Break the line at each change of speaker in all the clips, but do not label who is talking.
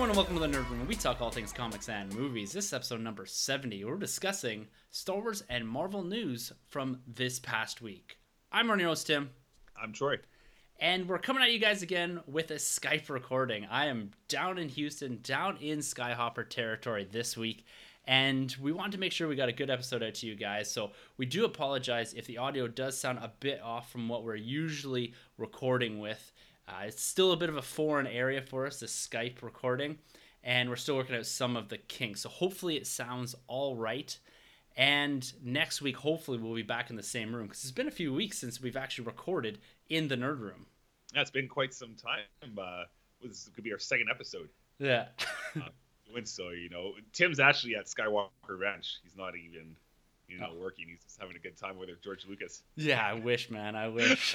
Everyone, and welcome to the Nerd Room. We talk all things comics and movies. This is episode number 70. We're discussing Star Wars and Marvel news from this past week. I'm running host Tim,
I'm Troy.
and we're coming at you guys again with a Skype recording. I am down in Houston, down in Skyhopper territory this week, and we wanted to make sure we got a good episode out to you guys. So we do apologize if the audio does sound a bit off from what we're usually recording with. Uh, it's still a bit of a foreign area for us, this Skype recording, and we're still working out some of the kinks. So hopefully it sounds all right. And next week, hopefully, we'll be back in the same room because it's been a few weeks since we've actually recorded in the nerd room.
Yeah, it's been quite some time. Uh, this could be our second episode.
Yeah.
Doing so, you know, Tim's actually at Skywalker Ranch. He's not even, you know,
Oh.
working. He's just having a good time with George Lucas.
Yeah, I wish, man. I wish.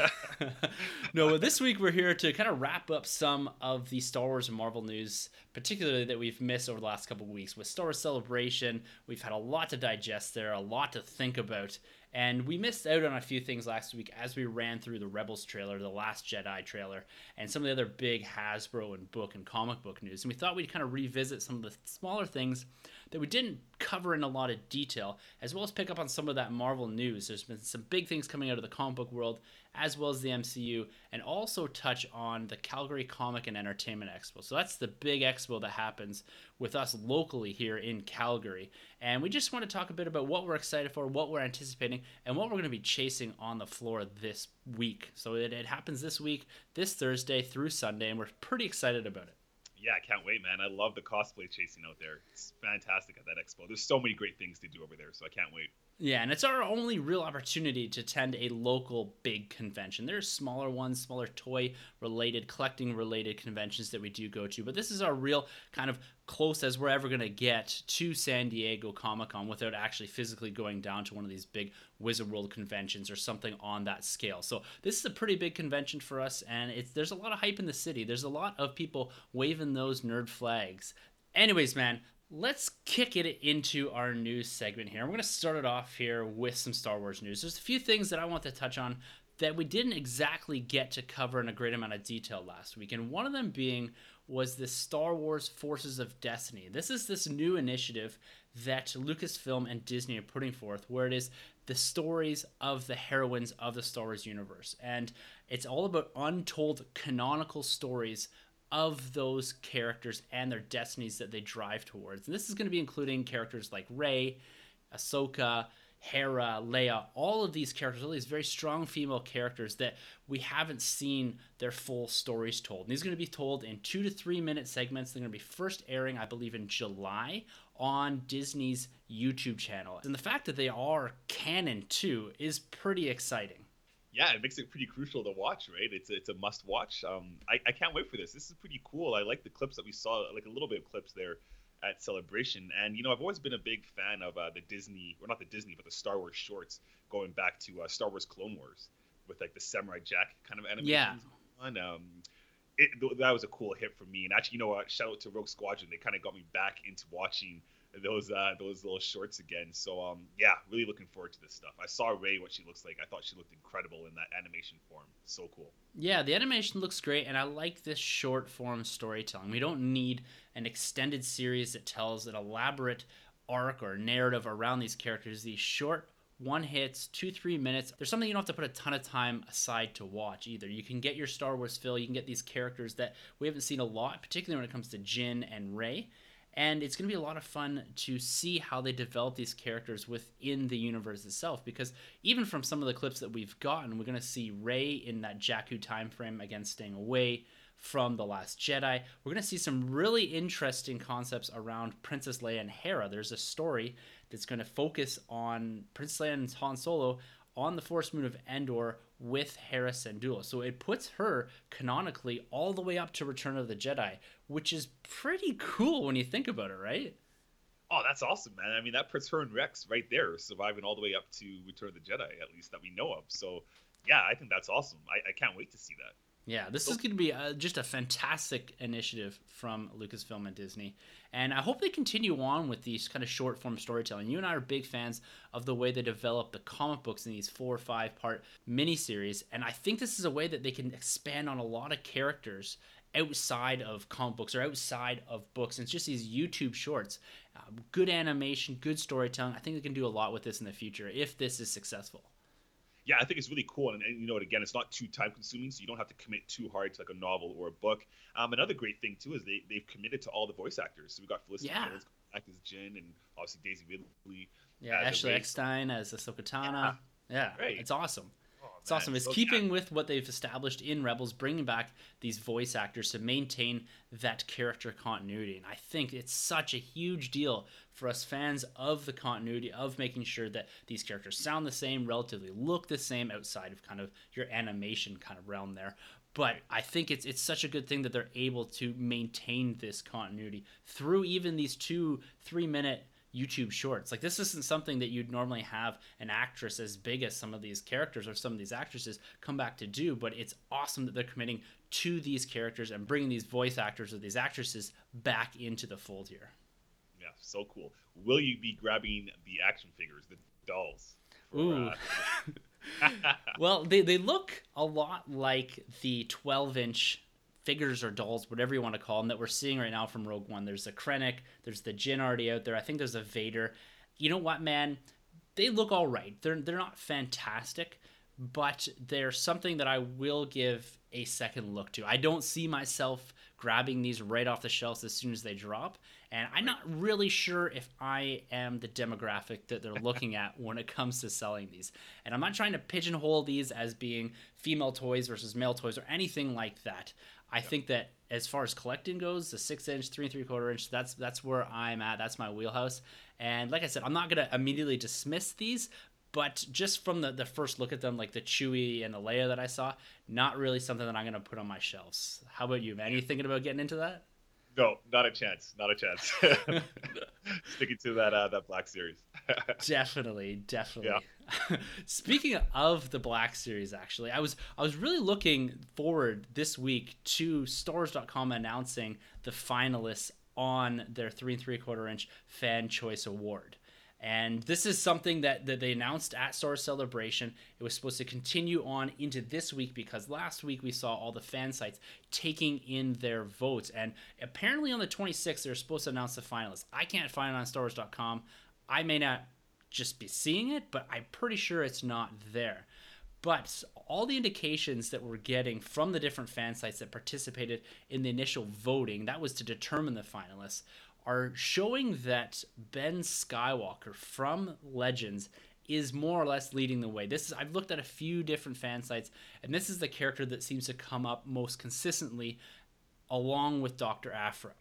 no, but this week we're here to kind of wrap up some of the Star Wars and Marvel news, particularly that we've missed over the last couple of weeks. With Star Wars Celebration, we've had a lot to digest there, a lot to think about. And we missed out on a few things last week as we ran through the Rebels trailer, the Last Jedi trailer, and some of the other big Hasbro and book and comic book news. And we thought we'd kind of revisit some of the smaller things that we didn't cover in a lot of detail, as well as pick up on some of that Marvel news. There's been some big things coming out of the comic book world, as well as the MCU, and also touch on the Calgary Comic and Entertainment Expo. So that's the big expo that happens with us locally here in Calgary. And we just want to talk a bit about what we're excited for, what we're anticipating, and what we're going to be chasing on the floor this week. So it, it happens this week, this Thursday through Sunday, and we're pretty excited about it.
Yeah, I can't wait, man. I love the cosplay chasing out there. It's fantastic at that expo. There's so many great things to do over there, so I can't wait.
Yeah, and it's our only real opportunity to attend a local big convention. There's smaller ones, smaller toy related, collecting related conventions that we do go to, but this is our real kind of close as we're ever going to get to San Diego Comic Con without actually physically going down to one of these big Wizard World conventions or something on that scale. So this is a pretty big convention for us, and it's there's a lot of hype in the city. There's a lot of people waving those nerd flags. Anyways, man, let's kick it into our news segment here. We're going to start it off here with some Star Wars news. There's a few things that I want to touch on that we didn't exactly get to cover in a great amount of detail last week. And one of them being was the Star Wars Forces of Destiny. This is this new initiative that Lucasfilm and Disney are putting forth where it is the stories of the heroines of the Star Wars universe. And it's all about untold canonical stories of those characters and their destinies that they drive towards. And this is going to be including characters like Rey, Ahsoka, Hera, Leia, all of these characters, all these very strong female characters that we haven't seen their full stories told. And these are going to be told in two to three minute segments. They're going to be first airing, I believe, in July on Disney's YouTube channel. And the fact that they are canon too is pretty exciting.
Yeah, it makes it pretty crucial to watch, right? It's a, it's a must watch. Um, I, I can't wait for this. This is pretty cool. I like the clips that we saw, like a little bit of clips there at Celebration. And, you know, I've always been a big fan of uh, the Disney, or not the Disney, but the Star Wars shorts going back to uh, Star Wars Clone Wars with like the Samurai Jack kind of animation.
Yeah.
On, um, it, th- that was a cool hit for me. And actually, you know what? Shout out to Rogue Squadron. They kind of got me back into watching those uh, those little shorts again. So um, yeah, really looking forward to this stuff. I saw Rey what she looks like. I thought she looked incredible in that animation form. So cool.
Yeah, the animation looks great, and I like this short form storytelling. We don't need an extended series that tells an elaborate arc or narrative around these characters. These short one hits, two, three minutes. There's something you don't have to put a ton of time aside to watch either. You can get your Star Wars fill, you can get these characters that we haven't seen a lot, particularly when it comes to Jyn and Rey. And it's going to be a lot of fun to see how they develop these characters within the universe itself. Because even from some of the clips that we've gotten, we're going to see Rey in that Jakku time frame again staying away from The Last Jedi. We're going to see some really interesting concepts around Princess Leia and Hera. There's a story that's going to focus on Princess Leia and Han Solo on the Forest Moon of Endor with Hera Syndulla. So it puts her canonically all the way up to Return of the Jedi, which is pretty cool when you think about it, right?
Oh, that's awesome, man. I mean, that puts her and Rex right there, surviving all the way up to Return of the Jedi, at least that we know of. So, yeah, I think that's awesome. I, I can't wait to see that.
Yeah, this is going to be a, just a fantastic initiative from Lucasfilm and Disney. And I hope they continue on with these kind of short form storytelling. You and I are big fans of the way they develop the comic books in these four or five part miniseries. And I think this is a way that they can expand on a lot of characters outside of comic books or outside of books. And it's just these YouTube shorts. Uh, good animation, good storytelling. I think they can do a lot with this in the future if this is successful
yeah, I think it's really cool. And, and you know, again, it's not too time consuming, so you don't have to commit too hard to like a novel or a book. Um, another great thing too is they they've committed to all the voice actors. So we got Felicity yeah. Jones act as Jyn, and obviously Daisy Ridley.
Yeah, Ashley Eckstein as Ahsoka Tano. Yeah, yeah right. it's awesome. It's Man, awesome. It's so keeping with what they've established in Rebels, bringing back these voice actors to maintain that character continuity. And I think it's such a huge deal for us fans of the continuity of making sure that these characters sound the same, relatively look the same outside of kind of your animation kind of realm there. But I think it's it's such a good thing that they're able to maintain this continuity through even these two three minute YouTube shorts. Like this isn't something that you'd normally have an actress as big as some of these characters or some of these actresses come back to do, but it's awesome that they're committing to these characters and bringing these voice actors or these actresses back into the fold here.
Yeah, so cool. Will you be grabbing the action figures, the dolls?
For, Ooh. Uh... well, they, they look a lot like the 12 inch figures or dolls, whatever you want to call them, that we're seeing right now from Rogue One. There's a Krennic, there's the Jyn already out there. I think there's a Vader. You know what, man? They look all right. They're they're not fantastic, but they're something that I will give a second look to. I don't see myself grabbing these right off the shelves as soon as they drop, and I'm not really sure if I am the demographic that they're looking at when it comes to selling these. And I'm not trying to pigeonhole these as being female toys versus male toys or anything like that. I yep. think that as far as collecting goes, the six inch, three and three quarter inch, that's that's where I'm at. That's my wheelhouse. And like I said, I'm not gonna immediately dismiss these, but just from the, the first look at them, like the Chewie and the Leia that I saw, not really something that I'm gonna put on my shelves. How about you, man? Are you thinking about getting into that?
No, not a chance. Not a chance. Sticking to that uh, that Black Series.
definitely, definitely. Yeah. Speaking of the Black Series, actually, I was I was really looking forward this week to Stars.com announcing the finalists on their three and three quarter inch Fan Choice Award. And this is something that, that they announced at Star Celebration. It was supposed to continue on into this week because last week we saw all the fan sites taking in their votes. And apparently on the 26th, they're supposed to announce the finalists. I can't find it on StarWars.com. I may not just be seeing it, but I'm pretty sure it's not there. But all the indications that we're getting from the different fan sites that participated in the initial voting, that was to determine the finalists, are showing that Ben Skywalker from Legends is more or less leading the way. This is I've looked at a few different fan sites and this is the character that seems to come up most consistently along with Dr. Aphra.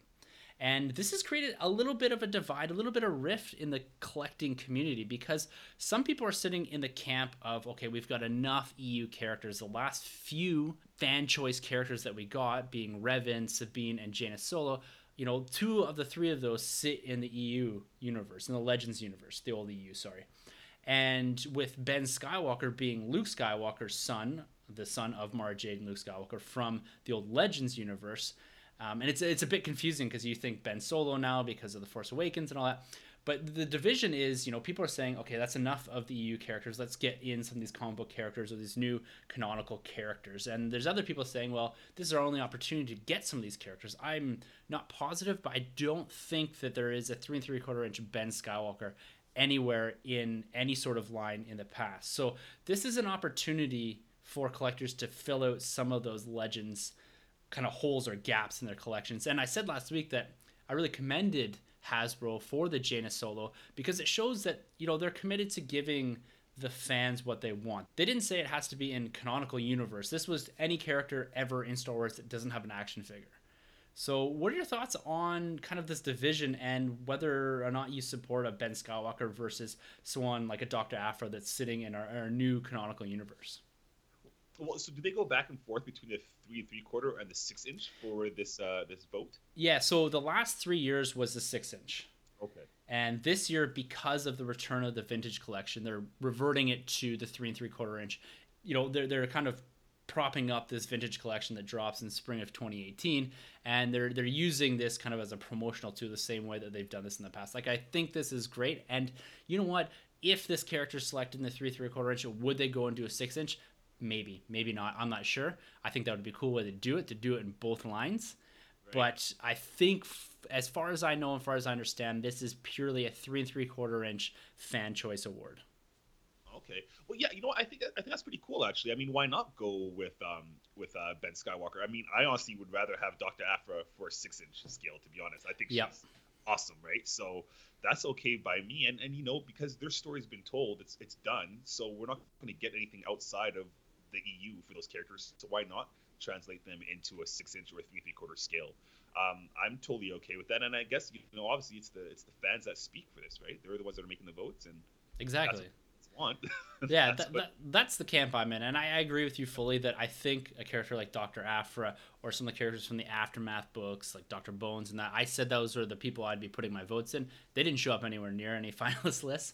And this has created a little bit of a divide, a little bit of rift in the collecting community because some people are sitting in the camp of, okay, we've got enough EU characters. The last few fan choice characters that we got, being Revan, Sabine, and Jaina Solo, you know, two of the three of those sit in the EU universe, in the Legends universe, the old EU, sorry. And with Ben Skywalker being Luke Skywalker's son, the son of Mara Jade and Luke Skywalker from the old Legends universe, um, and it's it's a bit confusing because you think Ben Solo now because of the Force Awakens and all that. But the division is, you know, people are saying, okay, that's enough of the EU characters. Let's get in some of these comic book characters or these new canonical characters. And there's other people saying, well, this is our only opportunity to get some of these characters. I'm not positive, but I don't think that there is a three and three quarter inch Ben Skywalker anywhere in any sort of line in the past. So this is an opportunity for collectors to fill out some of those legends kind of holes or gaps in their collections. And I said last week that I really commended Hasbro for the Jaina Solo because it shows that you know they're committed to giving the fans what they want. They didn't say it has to be in canonical universe. This was any character ever in Star Wars that doesn't have an action figure. So, what are your thoughts on kind of this division and whether or not you support a Ben Skywalker versus someone like a Dr. Aphra that's sitting in our, our new canonical universe?
Well, so do they go back and forth between the three and three quarter and the six inch for this uh, this boat?
Yeah. So the last three years was the six inch.
Okay.
And this year, because of the return of the vintage collection, they're reverting it to the three and three quarter inch. You know, they're they're kind of propping up this vintage collection that drops in spring of 2018 and they're they're using this kind of as a promotional tool the same way that they've done this in the past like i think this is great and you know what if this character is selected in the three three quarter inch would they go and do a six inch maybe maybe not i'm not sure i think that would be a cool way to do it to do it in both lines right. but i think f- as far as i know and far as i understand this is purely a three and three quarter inch fan choice award
okay. Well, yeah, you know, I think I think that's pretty cool actually. I mean, why not go with um with uh, Ben Skywalker? I mean, I honestly would rather have Dr. Aphra for a six inch scale. To be honest, I think yep. she's awesome, right? So that's okay by me. And and you know, because their story's been told, it's it's done. So we're not going to get anything outside of the EU for those characters. So why not translate them into a six inch or three three quarter scale? Um, I'm totally okay with that. And I guess you know, obviously, it's the it's the fans that speak for this, right? They're the ones that are making the votes, and
exactly
want.
yeah, that's, that, that's the camp I'm in, and I, I, agree with you fully that I think a character like Doctor Aphra or some of the characters from the aftermath books, like Doctor Bones, and that I said those were the people I'd be putting my votes in. They didn't show up anywhere near any finalist lists,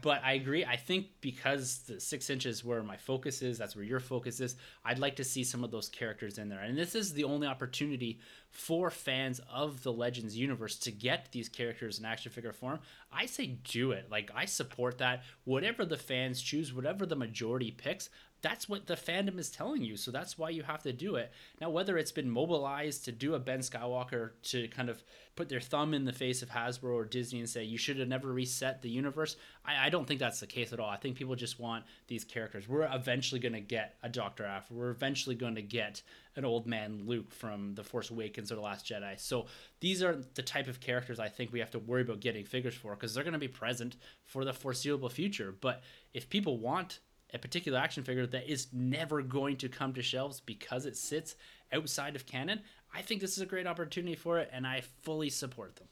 but I agree. I think because the six inches where my focus is, that's where your focus is. I'd like to see some of those characters in there, and this is the only opportunity for fans of the Legends universe to get these characters in action figure form. I say do it. Like I support that. Whatever the fans choose, whatever the majority picks, that's what the fandom is telling you. So that's why you have to do it. Now, whether it's been mobilized to do a Ben Skywalker to kind of put their thumb in the face of Hasbro or Disney and say, you should have never reset the universe, I, I don't think that's the case at all. I think people just want these characters. We're eventually going to get a Dr. Aphra. We're eventually going to get an old man Luke from The Force Awakens or The Last Jedi. So these are the type of characters I think we have to worry about getting figures for because they're going to be present for the foreseeable future. But if people want a particular action figure that is never going to come to shelves because it sits outside of canon, I think this is a great opportunity for it, and I fully support them.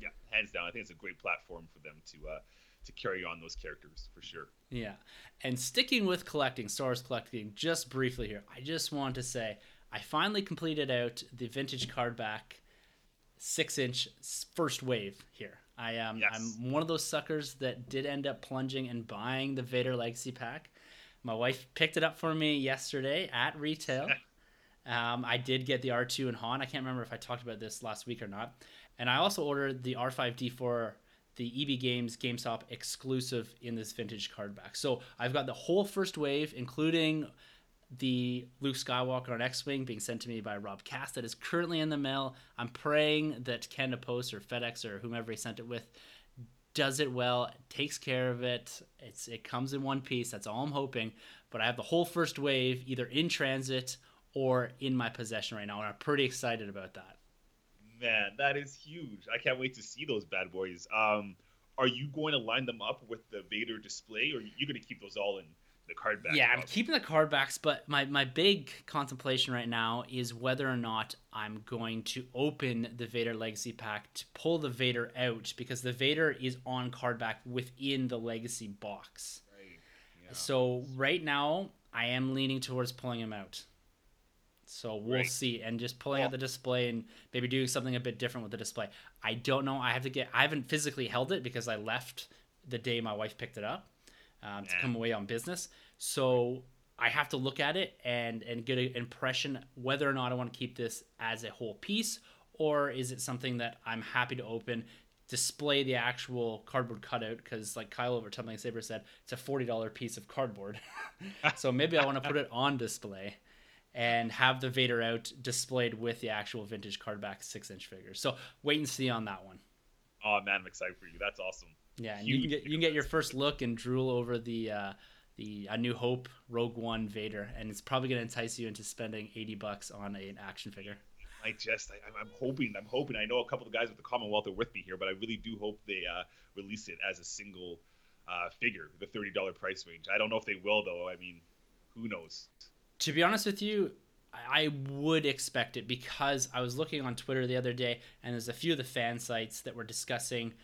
Yeah, hands down. I think it's a great platform for them to uh, to carry on those characters for sure.
Yeah, and sticking with collecting, Star Wars collecting, just briefly here, I just want to say I finally completed out the vintage card back six inch first wave here. I um yes. I'm one of those suckers that did end up plunging and buying the Vader Legacy pack. My wife picked it up for me yesterday at retail. um, I did get the R2 and Han. I can't remember if I talked about this last week or not. And I also ordered the R5D4, the EB Games GameStop exclusive in this vintage card back. So I've got the whole first wave, including the Luke Skywalker on X-wing being sent to me by Rob Cast that is currently in the mail. I'm praying that Canada Post or FedEx or whomever he sent it with does it well, takes care of it. It's it comes in one piece. That's all I'm hoping. But I have the whole first wave either in transit or in my possession right now, and I'm pretty excited about that.
Man, that is huge. I can't wait to see those bad boys. Um, are you going to line them up with the Vader display, or are you going to keep those all in the card back.
Yeah, I'm keeping the card backs, but my, my big contemplation right now is whether or not I'm going to open the Vader Legacy pack to pull the Vader out because the Vader is on card back within the Legacy box. Right. Yeah. So right now, I am leaning towards pulling him out. So we'll right. see, and just pulling well, out the display and maybe doing something a bit different with the display. I don't know. I have to get. I haven't physically held it because I left the day my wife picked it up um, to come away on business. So I have to look at it and and get an impression whether or not I want to keep this as a whole piece or is it something that I'm happy to open, display the actual cardboard cutout because like Kyle over Tumbling Saber said, it's a forty dollar piece of cardboard. so maybe I want to put it on display and have the Vader out displayed with the actual vintage cardback six inch figure. So wait and see on that one.
Oh man, I'm excited for you. That's awesome.
Yeah, and you can get you can get your first look and drool over the uh, the A New Hope Rogue One Vader, and it's probably going to entice you into spending eighty bucks on an action figure.
I just, I, am hoping, I'm hoping. I know a couple of guys with the Commonwealth are with me here, but I really do hope they uh, release it as a single uh, figure, the thirty dollar price range. I don't know if they will though. I mean, who knows?
To be honest with you, I would expect it because I was looking on Twitter the other day, and there's a few of the fan sites that were discussing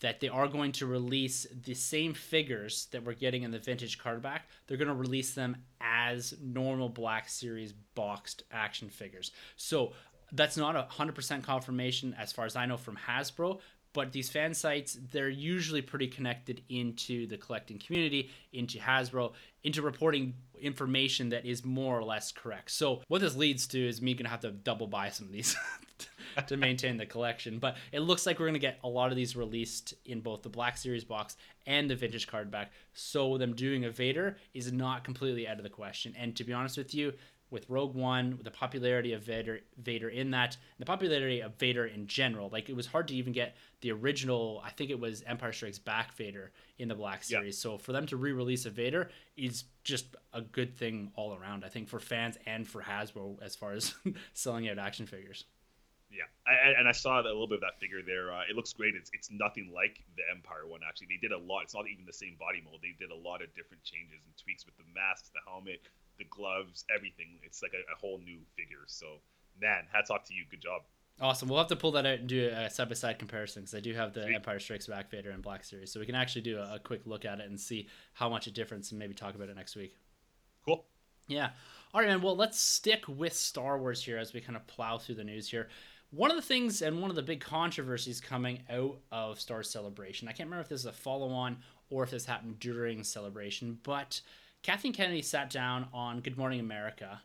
that they are going to release the same figures that we're getting in the vintage card back. They're going to release them as normal Black Series boxed action figures. So that's not a 100% confirmation as far as I know from Hasbro, but these fan sites they're usually pretty connected into the collecting community into hasbro into reporting information that is more or less correct so what this leads to is me gonna have to double buy some of these to maintain the collection but it looks like we're gonna get a lot of these released in both the black series box and the vintage card back so them doing a vader is not completely out of the question and to be honest with you with Rogue One, with the popularity of Vader, Vader in that, the popularity of Vader in general. Like it was hard to even get the original. I think it was Empire Strikes Back Vader in the Black Series. Yeah. So for them to re-release a Vader is just a good thing all around. I think for fans and for Hasbro as far as selling out action figures.
Yeah, I, and I saw a little bit of that figure there. Uh, it looks great. It's it's nothing like the Empire one. Actually, they did a lot. It's not even the same body mold. They did a lot of different changes and tweaks with the mask, the helmet, the gloves, everything. It's like a, a whole new figure. So, man, hats off to you. Good job.
Awesome. We'll have to pull that out and do a side by side comparison because I do have the Sweet. Empire Strikes Back Vader and Black Series, so we can actually do a, a, quick look at it and see how much a difference, and maybe talk about it next week.
Cool.
Yeah. All right, man. Well, let's stick with Star Wars here as we kind of plow through the news here. One of the things and one of the big controversies coming out of Star Celebration, I can't remember if this is a follow on or if this happened during Celebration, but Kathleen Kennedy sat down on Good Morning America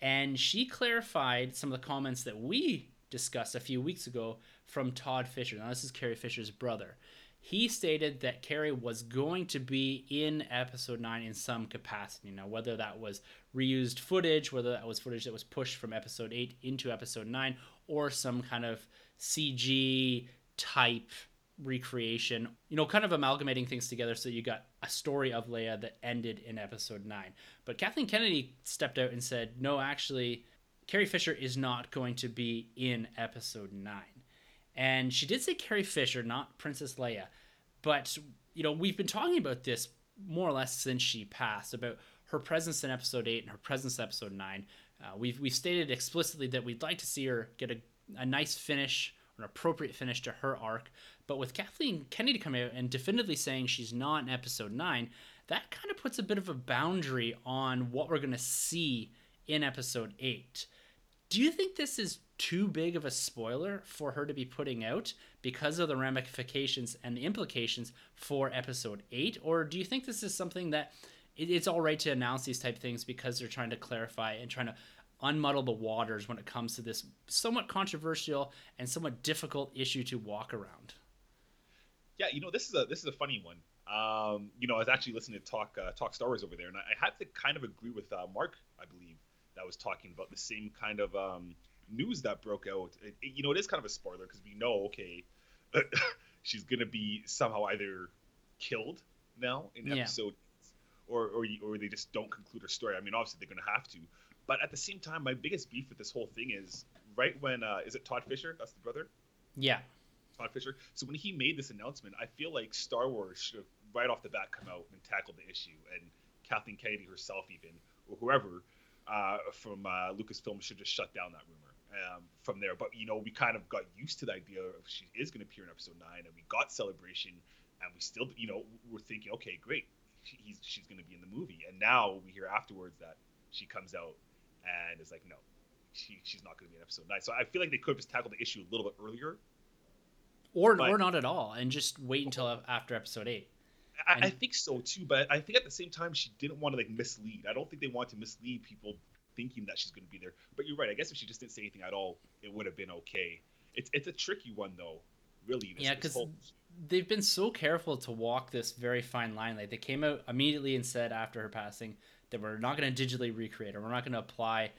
and she clarified some of the comments that we discussed a few weeks ago from Todd Fisher. Now, this is Carrie Fisher's brother. He stated that Carrie was going to be in episode 9 in some capacity. Now, whether that was reused footage, whether that was footage that was pushed from episode 8 into episode 9, or some kind of CG type recreation, you know, kind of amalgamating things together so you got a story of Leia that ended in episode 9. But Kathleen Kennedy stepped out and said, no, actually, Carrie Fisher is not going to be in episode 9. And she did say Carrie Fisher, not Princess Leia. But, you know, we've been talking about this more or less since she passed about her presence in episode 8 and her presence in episode 9. Uh, we've, we've stated explicitly that we'd like to see her get a, a nice finish an appropriate finish to her arc. But with Kathleen Kennedy coming out and definitively saying she's not in episode 9, that kind of puts a bit of a boundary on what we're going to see in episode 8. Do you think this is too big of a spoiler for her to be putting out because of the ramifications and the implications for episode 8? Or do you think this is something that it's all right to announce these type of things because they're trying to clarify and trying to unmuddle the waters when it comes to this somewhat controversial and somewhat difficult issue to walk around.
Yeah, you know, this is a this is a funny one. Um, you know, I was actually listening to talk uh, talk Star Wars over there, and I, I had to kind of agree with uh, Mark, I believe, that was talking about the same kind of um, news that broke out. It, it, you know, it is kind of a spoiler because we know, okay, she's gonna be somehow either killed now in episode, yeah. Or or or they just don't conclude her story. I mean, obviously they're gonna have to, but at the same time, my biggest beef with this whole thing is right when uh, is it Todd Fisher? That's the brother.
Yeah.
Todd Fisher. So when he made this announcement, I feel like Star Wars should have right off the bat come out and tackled the issue, and Kathleen Kennedy herself, even or whoever uh, from uh, Lucasfilm, should just shut down that rumor um, from there. But you know, we kind of got used to the idea of she is going to appear in Episode Nine, and we got Celebration, and we still, you know, we're thinking, okay, great, he's, she's going to be in the movie, and now we hear afterwards that she comes out and it's like, no, she, she's not going to be in episode nine. So I feel like they could have just tackled the issue a little bit earlier,
or but, or not at all, and just wait until after episode eight.
I, and, I, think so too, but I think at the same time she didn't want to like mislead. I don't think they want to mislead people thinking that she's going to be there. But you're right. I guess if she just didn't say anything at all, it would have been okay. It's it's a tricky one though, really.
This, yeah, because they've been so careful to walk this very fine line. Like they came out immediately and said after her passing that we're not going to digitally recreate her. we're not going to apply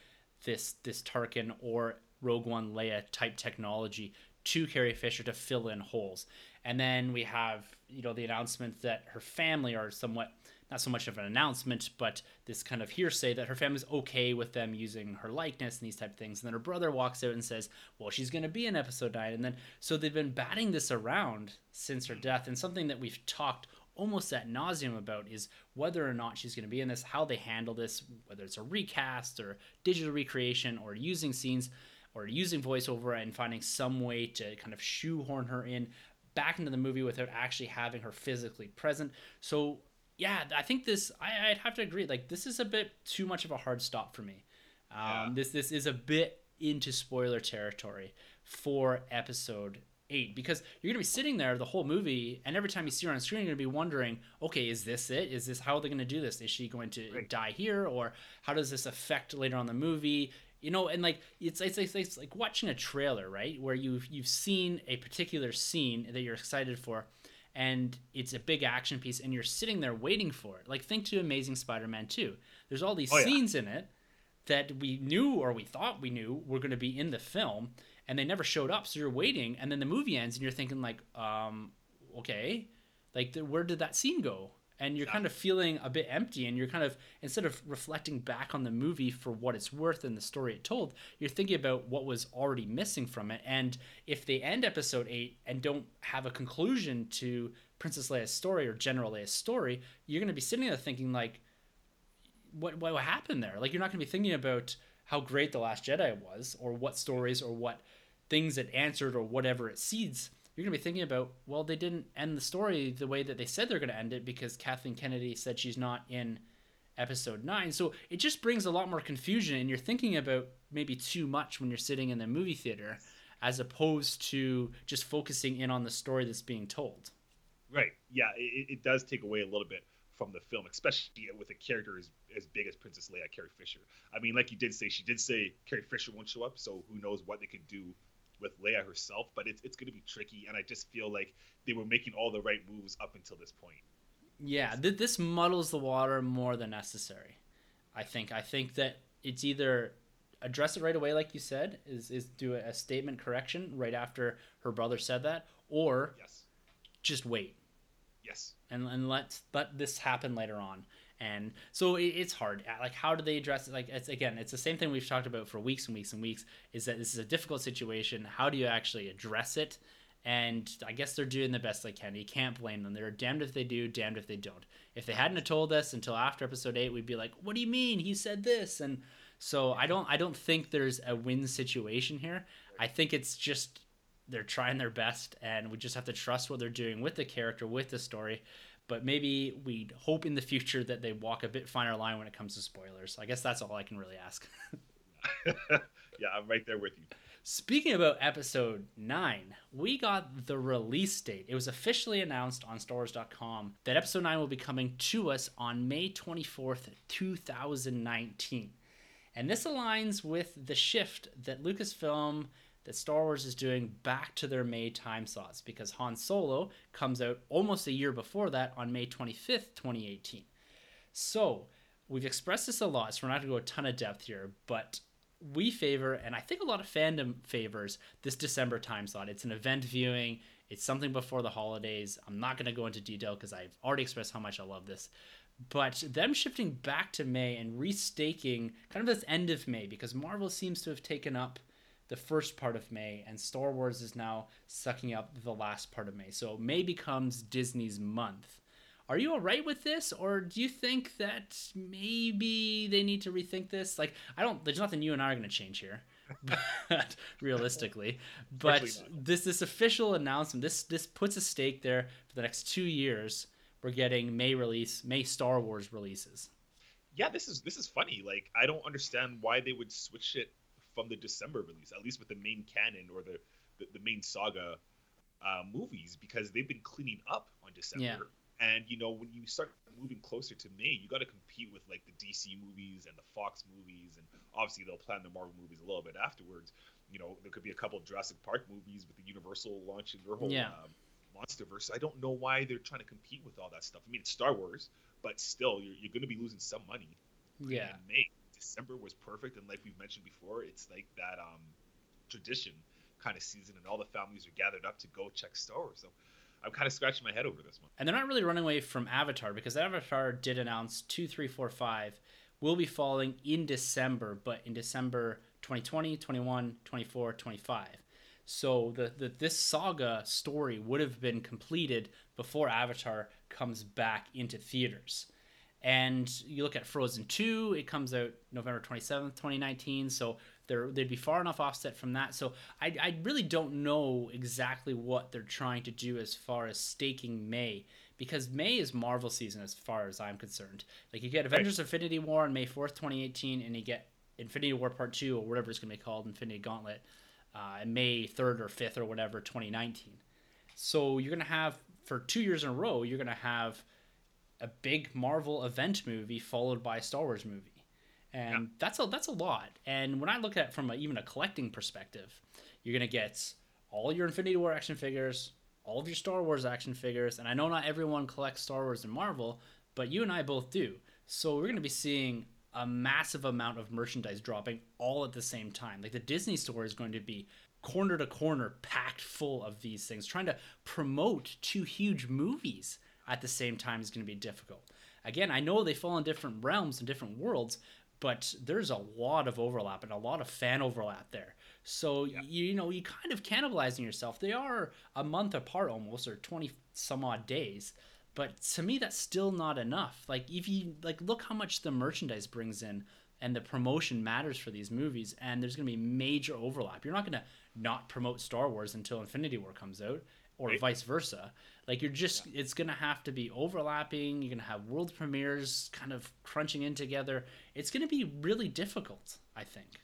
this this Tarkin or Rogue One Leia type technology to Carrie Fisher to fill in holes. And then we have, you know, the announcement that her family are somewhat not so much of an announcement, but this kind of hearsay that her family's okay with them using her likeness and these type of things. And then her brother walks out and says, "Well, she's going to be in episode 9." And then so they've been batting this around since her death and something that we've talked almost at nauseum about is whether or not she's going to be in this, how they handle this, whether it's a recast or digital recreation or using scenes or using voiceover and finding some way to kind of shoehorn her in back into the movie without actually having her physically present. So yeah, I think this. I, would have to agree. Like this is a bit too much of a hard stop for me. Um, yeah. This this is a bit into spoiler territory for episode eight because you're gonna be sitting there the whole movie, and every time you see her on screen, you're gonna be wondering, okay, is this it? Is this how are they gonna do this? Is she going to right. die here, or how does this affect later on the movie? You know, and like it's, it's it's, it's like watching a trailer, right, where you've you've seen a particular scene that you're excited for and it's a big action piece and you're sitting there waiting for it. Like think to amazing spider-man 2 there's all these oh, scenes yeah. in it that we knew or we thought we knew were going to be in the film and they never showed up so you're waiting and then the movie ends and you're thinking like um okay like the, where did that scene go and you're kind of feeling a bit empty and you're kind of instead of reflecting back on the movie for what it's worth and the story it told you're thinking about what was already missing from it. And if they end episode 8 and don't have a conclusion to princess leia's story or general leia's story you're going to be sitting there thinking like what what happened there? Like you're not going to be thinking about how great the last jedi was or what stories or what things it answered or whatever it seeds you're going to be thinking about, well, they didn't end the story the way that they said they're going to end it because Kathleen Kennedy said she's not in episode 9. So it just brings a lot more confusion and you're thinking about maybe too much when you're sitting in the movie theater as opposed to just focusing in on the story that's being told.
Right. Yeah, it, it does take away a little bit from the film, especially with a character as, as big as Princess Leia, Carrie Fisher. I mean, like you did say, she did say Carrie Fisher won't show up, so who knows what they could do with Leia herself, but it's it's going to be tricky, and I just feel like they were making all the right moves up until this point.
Yeah, th- this muddles the water more than necessary. I think. I think that it's either address it right away, like you said, is is do a, statement correction right after her brother said that, or
yes.
just wait.
Yes.
And and let let this happen later on and so it's hard. Uh, like how do they address it? Like it's again it's the same thing we've talked about for weeks and weeks and weeks is that this is a difficult situation. How do you actually address it? And i guess they're doing the best they can. You can't blame them. They're damned if they do damned if they don't. If they hadn't told us until after episode 8 we'd be like what do you mean? He said this. And so i don't i don't think there's a win situation here. I think it's just they're trying their best and we just have to trust what they're doing with the character with the story but maybe we'd hope in the future that they walk a bit finer line when it comes to spoilers. I guess that's all I can really ask.
yeah, I'm right there with you.
Speaking about episode 9, we got the release date. It was officially announced on StarWars.com that episode 9 will be coming to us on May 24th, 2019. And this aligns with the shift that Lucasfilm that Star Wars is doing back to their May time slots because Han Solo comes out almost a year before that on May 25th, 2018. So we've expressed this a lot, so we're not going to go a ton of depth here, but we favor, and I think a lot of fandom favors, this December time slot. It's an event viewing, it's something before the holidays. I'm not going to go into detail because I've already expressed how much I love this. But them shifting back to May and restaking kind of this end of May because Marvel seems to have taken up the first part of May, and Star Wars is now sucking up the last part of May. So May becomes Disney's month. Are you all right with this, or do you think that maybe they need to rethink this? Like, I don't. There's nothing you and I are going to change here, but realistically, but this this official announcement this this puts a stake there for the next two years. We're getting May release, May Star Wars releases.
Yeah, this is this is funny. Like, I don't understand why they would switch it from the December release, at least with the main canon or the the, the main saga uh, movies, because they've been cleaning up on December. Yeah. And you know, when you start moving closer to May, you got to compete with like the DC movies and the Fox movies, and obviously they'll plan the Marvel movies a little bit afterwards. You know, there could be a couple of Jurassic Park movies with the Universal launching their whole yeah. um, MonsterVerse. I don't know why they're trying to compete with all that stuff. I mean, it's Star Wars, but still, you're, you're going to be losing some money.
Yeah.
In May. December was perfect, and like we've mentioned before, it's like that um, tradition kind of season, and all the families are gathered up to go check Star Wars. So I'm kind of scratching my head over this one.
And they're not really running away from Avatar because Avatar did announce two, three, four, five will be falling in December, but in December 2020, 21, 24, 25. So the, the this saga story would have been completed before Avatar comes back into theaters. And you look at Frozen 2, it comes out November 27th, 2019. So there, they'd be far enough offset from that. So I, I really don't know exactly what they're trying to do as far as staking May because May is Marvel season as far as I'm concerned. Like you get Avengers right. Infinity War on May 4th, 2018, and you get Infinity War Part 2 or whatever it's going to be called, Infinity Gauntlet, uh, May 3rd or 5th or whatever, 2019. So you're going to have, for two years in a row, you're going to have a big Marvel event movie followed by a Star Wars movie. And yeah. that's a that's a lot. And when I look at it from a, even a collecting perspective, you're going to get all your Infinity War action figures, all of your Star Wars action figures, and I know not everyone collects Star Wars and Marvel, but you and I both do. So we're going to be seeing a massive amount of merchandise dropping all at the same time. Like the Disney store is going to be corner to corner packed full of these things. Trying to promote two huge movies at the same time is going to be difficult. Again, I know they fall in different realms and different worlds, but there's a lot of overlap and a lot of fan overlap there. So yeah. you, you know you kind of cannibalizing yourself. They are a month apart almost, or twenty some odd days. But to me, that's still not enough. Like if you like, look how much the merchandise brings in, and the promotion matters for these movies. And there's going to be major overlap. You're not going to not promote Star Wars until Infinity War comes out, or right. vice versa. Like you're just, yeah. it's going to have to be overlapping. You're going to have world premieres kind of crunching in together. It's going to be really difficult, I think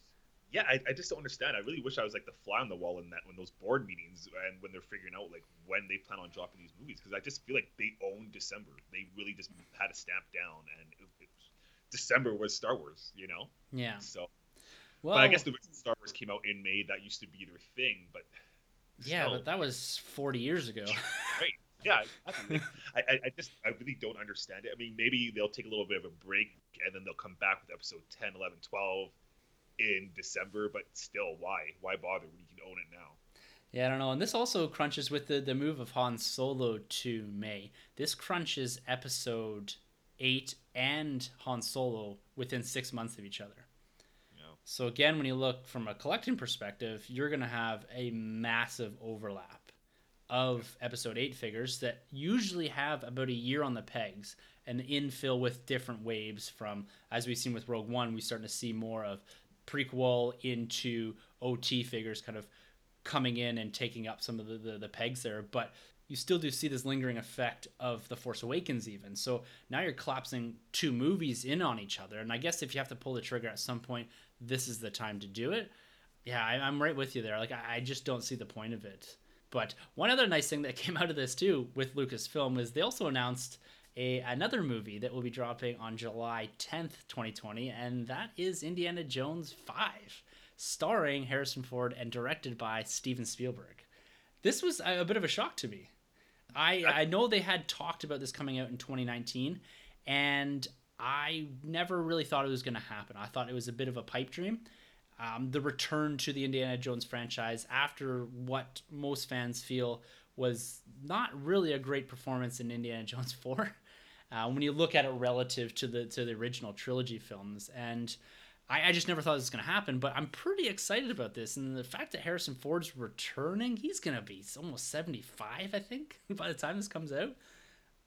yeah, I, I just don't understand. I really wish I was like the fly on the wall in that when those board meetings and when they're figuring out like when they plan on dropping these movies because I just feel like they own December. They really just had a stamp down, and it, it, December was Star Wars, you know.
Yeah.
So, well, but I guess the reason Star Wars came out in May. That used to be their thing, but
yeah, but that was forty years ago.
right. Yeah, I, I, I just I really don't understand it. I mean, maybe they'll take a little bit of a break and then they'll come back with episode 10, 11, 12 in December, but still, why? Why bother when you can own it now?
Yeah, I don't know. And this also crunches with the, the move of Han Solo to May. This crunches episode 8 and Han Solo within six months of each other. So, again, when you look from a collecting perspective, you're going to have a massive overlap of episode 8 figures that usually have about a year on the pegs and infill with different waves from, as we've seen with Rogue One, we're starting to see more of prequel into OT figures kind of coming in and taking up some of the, the, the pegs there. But you still do see this lingering effect of The Force Awakens, even. So now you're collapsing two movies in on each other. And I guess if you have to pull the trigger at some point, this is the time to do it. Yeah, I, am right with you there. Like, I, I just don't see the point of it. But one other nice thing that came out of this, too, with Lucasfilm is they also announced a another movie that will be dropping on July 10th, 2020, and that is Indiana Jones 5, starring Harrison Ford and directed by Steven Spielberg. This was a, a bit of a shock to me. I I know they had talked about this coming out in 2019, and I never really thought it was going to happen. I thought it was a bit of a pipe dream. Um, the return to the Indiana Jones franchise after what most fans feel was not really a great performance in Indiana Jones 4 uh, when you look at it relative to the to the original trilogy films. And I, I just never thought this was going to happen, but I'm pretty excited about this. And the fact that Harrison Ford's returning, he's going to be almost 75, I think, by the time this comes out.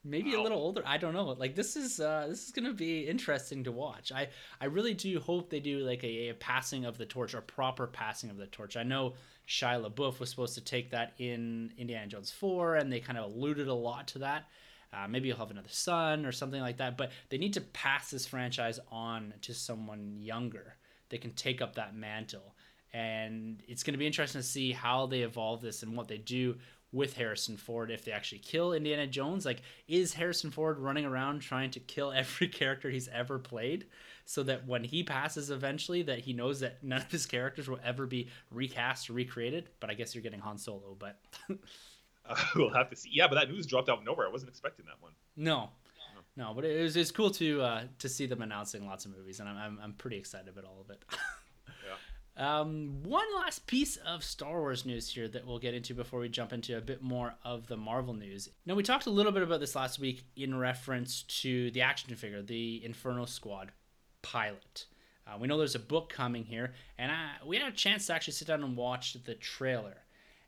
Maybe wow. a little older. I don't know. Like this is uh, this is gonna be interesting to watch. I I really do hope they do like a, a passing of the torch or proper passing of the torch. I know Shia LaBeouf was supposed to take that in Indiana Jones 4, and they kind of alluded a lot to that. Uh, maybe you'll have another son or something like that. But they need to pass this franchise on to someone younger that can take up that mantle. And it's going to be interesting to see how they evolve this and what they do with Harrison Ford if they actually kill Indiana Jones. Like, is Harrison Ford running around trying to kill every character he's ever played so that when he passes eventually that he knows that none of his characters will ever be recast or recreated? But I guess you're getting Han Solo, but
Uh, we'll have to see. Yeah, but that news dropped out of nowhere. I wasn't expecting that one.
No, no, but it was it's cool to uh, to see them announcing lots of movies, and I'm I'm, I'm pretty excited about all of it. Um, one last piece of Star Wars news here that we'll get into before we jump into a bit more of the Marvel news. Now we talked a little bit about this last week in reference to the action figure, the Inferno Squad pilot. Uh, we know there's a book coming here, and I, we had a chance to actually sit down and watch the trailer.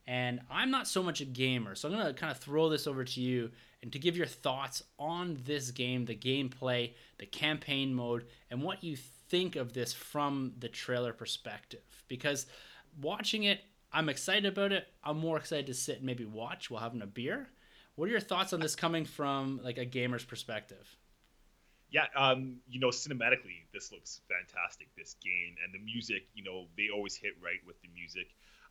And I'm not so much a gamer, so I'm going to kind of throw this over to you and to give your thoughts on this game, the gameplay, the campaign mode, and what you think of this from the trailer perspective. Because watching it, I'm excited about it. I'm more excited to sit and maybe watch while having a beer. What are your thoughts on this coming from like a gamer's perspective?
Yeah, um, you know, cinematically, this looks fantastic. This game and the music, you know, they always hit right with the music.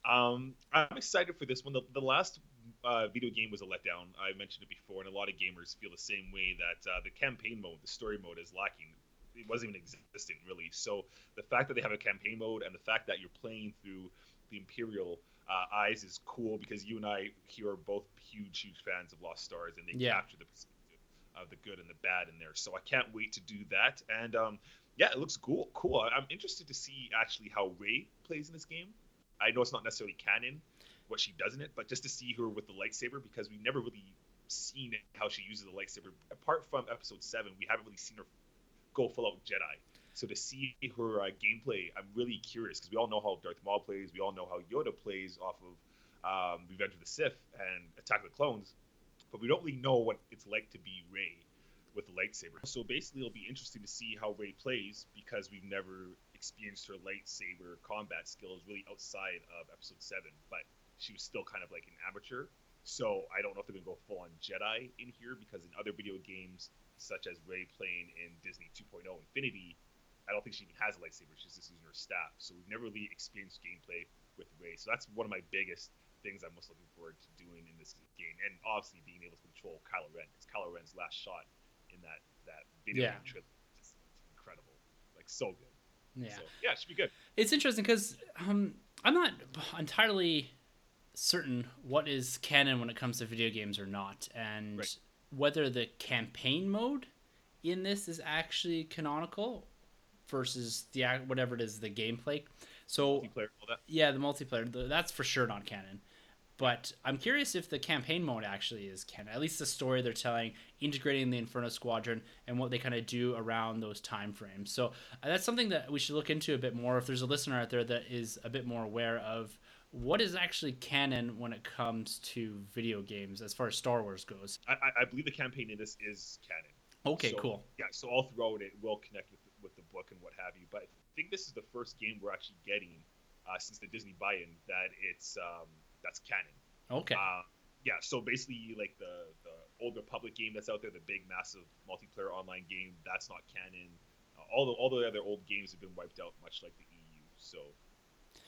Um, I'm excited for this one. The, the last uh, video game was a letdown. I mentioned it before, and a lot of gamers feel the same way that uh, the campaign mode, the story mode, is lacking. It wasn't even existing really. So the fact that they have a campaign mode and the fact that you're playing through the Imperial uh, eyes is cool because you and I here are both huge, huge fans of Lost Stars, and they yeah. capture the perspective of the good and the bad in there. So I can't wait to do that. And um, yeah, it looks cool. Cool. I'm interested to see actually how Rey plays in this game. I know it's not necessarily canon what she does in it, but just to see her with the lightsaber because we've never really seen how she uses the lightsaber. Apart from episode seven, we haven't really seen her go full out Jedi. So to see her uh, gameplay, I'm really curious because we all know how Darth Maul plays. We all know how Yoda plays off of um, Revenge of the Sith and Attack of the Clones, but we don't really know what it's like to be Rey with the lightsaber. So basically, it'll be interesting to see how Rey plays because we've never experienced her lightsaber combat skills really outside of Episode Seven. But she was still kind of like an amateur. So I don't know if they're gonna go full on Jedi in here because in other video games, such as Rey playing in Disney 2.0 Infinity, I don't think she even has a lightsaber. She's just using her staff. So we've never really experienced gameplay with Rey. So that's one of my biggest things I'm most looking forward to doing in this game, and obviously being able to control Kylo Ren because Kylo Ren's last shot in that that video yeah. trip is incredible, like so good. Yeah, so, yeah, it should be good.
It's interesting because um, I'm not entirely certain what is canon when it comes to video games or not, and right. Whether the campaign mode in this is actually canonical versus the whatever it is the gameplay. So yeah, the multiplayer that's for sure not canon. But I'm curious if the campaign mode actually is canon. At least the story they're telling, integrating the Inferno Squadron and what they kind of do around those time frames. So uh, that's something that we should look into a bit more. If there's a listener out there that is a bit more aware of what is actually canon when it comes to video games as far as Star Wars goes?
I, I believe the campaign in this is canon.
Okay,
so,
cool.
Yeah, so all throughout it will connect with the, with the book and what have you. But I think this is the first game we're actually getting uh, since the Disney buy-in that it's um, that's canon.
Okay.
Uh, yeah, so basically, like the the old Republic game that's out there, the big, massive multiplayer online game, that's not canon. Uh, all the all the other old games have been wiped out, much like the EU. So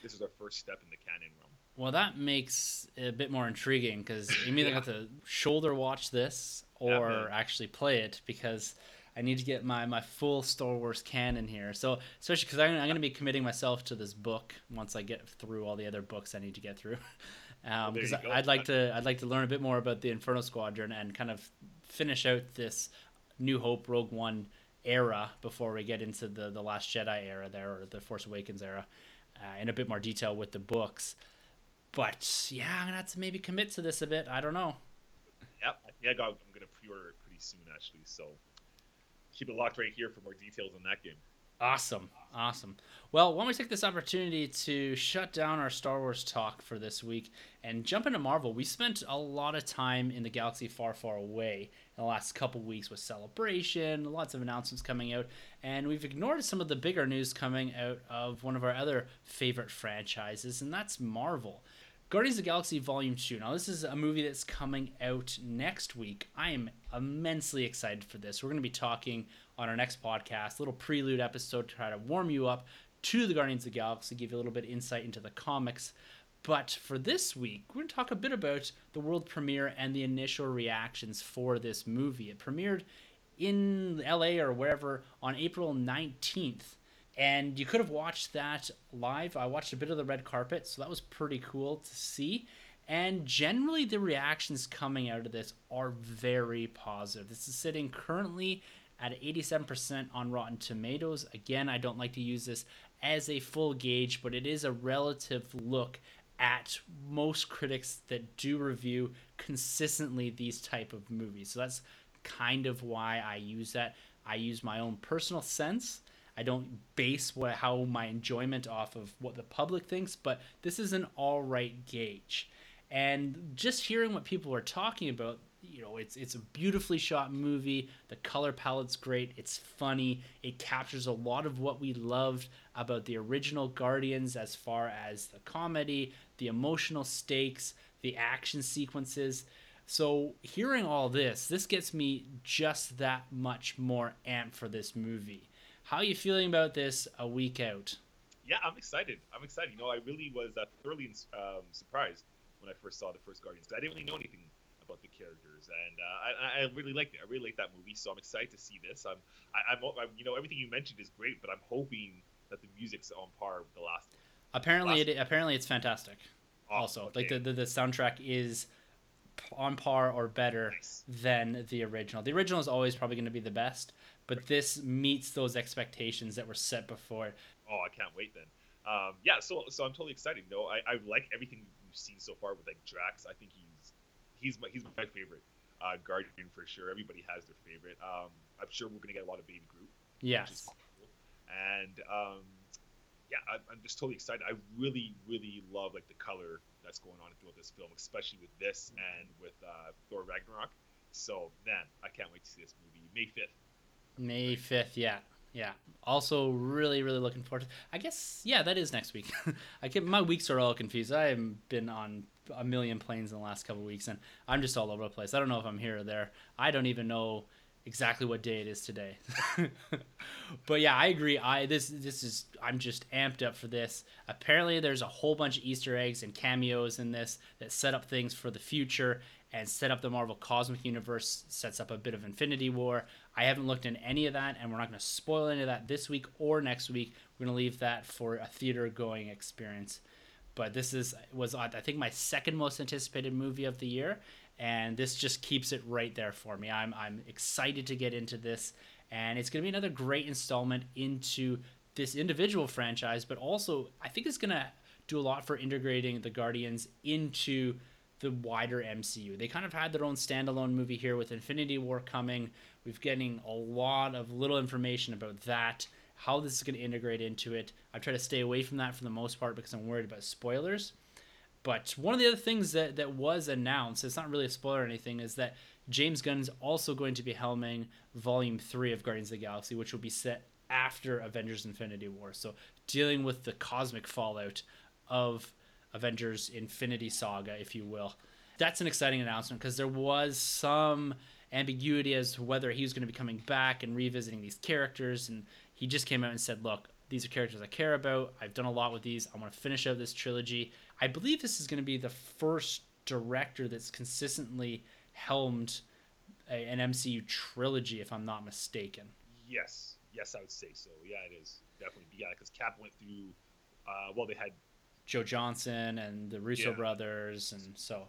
this is our first step in the canon realm.
Well, that makes it a bit more intriguing because you either yeah. have to shoulder watch this or yeah, actually play it because I need to get my, my full Star Wars canon here. So especially because I'm, I'm going to be committing myself to this book once I get through all the other books I need to get through. Um, because I'd like to I'd like to learn a bit more about the Inferno Squadron and kind of finish out this New Hope Rogue One era before we get into the the Last Jedi era there or the Force Awakens era uh, in a bit more detail with the books. But yeah, I'm gonna have to maybe commit to this a bit. I don't know.
Yep. Yeah, I'm gonna pre-order it pretty soon actually. So keep it locked right here for more details on that game.
Awesome. Awesome. Well, why don't we take this opportunity to shut down our Star Wars talk for this week and jump into Marvel? We spent a lot of time in the galaxy far, far away in the last couple weeks with Celebration, lots of announcements coming out, and we've ignored some of the bigger news coming out of one of our other favorite franchises, and that's Marvel. Guardians of the Galaxy Volume 2. Now, this is a movie that's coming out next week. I am immensely excited for this. We're going to be talking on our next podcast, a little prelude episode to try to warm you up to the Guardians of the Galaxy, give you a little bit of insight into the comics. But for this week, we're going to talk a bit about the world premiere and the initial reactions for this movie. It premiered in LA or wherever on April 19th. And you could have watched that live. I watched a bit of the red carpet, so that was pretty cool to see. And generally, the reactions coming out of this are very positive. This is sitting currently at 87% on Rotten Tomatoes. Again, I don't like to use this as a full gauge, but it is a relative look at most critics that do review consistently these type of movies. So that's kind of why I use that. I use my own personal sense I don't base what how my enjoyment off of what the public thinks, but this is an all right gauge. And just hearing what people are talking about, you know, it's it's a beautifully shot movie. The color palette's great. It's funny. It captures a lot of what we loved about the original Guardians as far as the comedy, the emotional stakes, the action sequences. So, hearing all this, this gets me just that much more amped for this movie. How are you feeling about this a week out?
Yeah, I'm excited. I'm excited. You know, I really was uh, thoroughly um, surprised when I first saw the first Guardians. I didn't really know anything about the characters, and uh, I, I, really liked it. I really liked that movie, so I'm excited to see this. I'm, I, am i am you know, everything you mentioned is great, but I'm hoping that the music's on par with the last.
Apparently, last it apparently it's fantastic. Also, okay. like the, the the soundtrack is on par or better than the original. The original is always probably going to be the best, but this meets those expectations that were set before.
Oh, I can't wait then. Um, yeah, so so I'm totally excited. You know, I, I like everything we've seen so far with like Drax. I think he's he's my he's my favorite uh, Guardian for sure. Everybody has their favorite. Um, I'm sure we're gonna get a lot of Baby Groot.
Yes.
Cool. And um, yeah, I, I'm just totally excited. I really really love like the color that's going on throughout this film, especially with this and with uh, Thor Ragnarok. So man, I can't wait to see this movie May fifth.
May fifth, yeah. Yeah. Also, really, really looking forward to. I guess, yeah, that is next week. I get my weeks are all confused. I have been on a million planes in the last couple weeks, and I'm just all over the place. I don't know if I'm here or there. I don't even know exactly what day it is today. but yeah, I agree. I this this is I'm just amped up for this. Apparently, there's a whole bunch of Easter eggs and cameos in this that set up things for the future and set up the Marvel Cosmic Universe. Sets up a bit of Infinity War. I haven't looked in any of that, and we're not going to spoil any of that this week or next week. We're going to leave that for a theater going experience. But this is was I think my second most anticipated movie of the year, and this just keeps it right there for me. I'm I'm excited to get into this, and it's going to be another great installment into this individual franchise, but also I think it's going to do a lot for integrating the Guardians into the wider MCU. They kind of had their own standalone movie here with Infinity War coming. We've getting a lot of little information about that, how this is going to integrate into it. I try to stay away from that for the most part because I'm worried about spoilers. But one of the other things that, that was announced, it's not really a spoiler or anything, is that James Gunn is also going to be helming Volume 3 of Guardians of the Galaxy, which will be set after Avengers Infinity War. So dealing with the cosmic fallout of Avengers Infinity Saga, if you will. That's an exciting announcement because there was some ambiguity as to whether he was going to be coming back and revisiting these characters. And he just came out and said, Look, these are characters I care about. I've done a lot with these. I want to finish out this trilogy. I believe this is going to be the first director that's consistently helmed a, an MCU trilogy, if I'm not mistaken.
Yes, yes, I would say so. Yeah, it is definitely. Yeah, because Cap went through. Uh, well, they had
Joe Johnston and the Russo yeah. brothers, and so.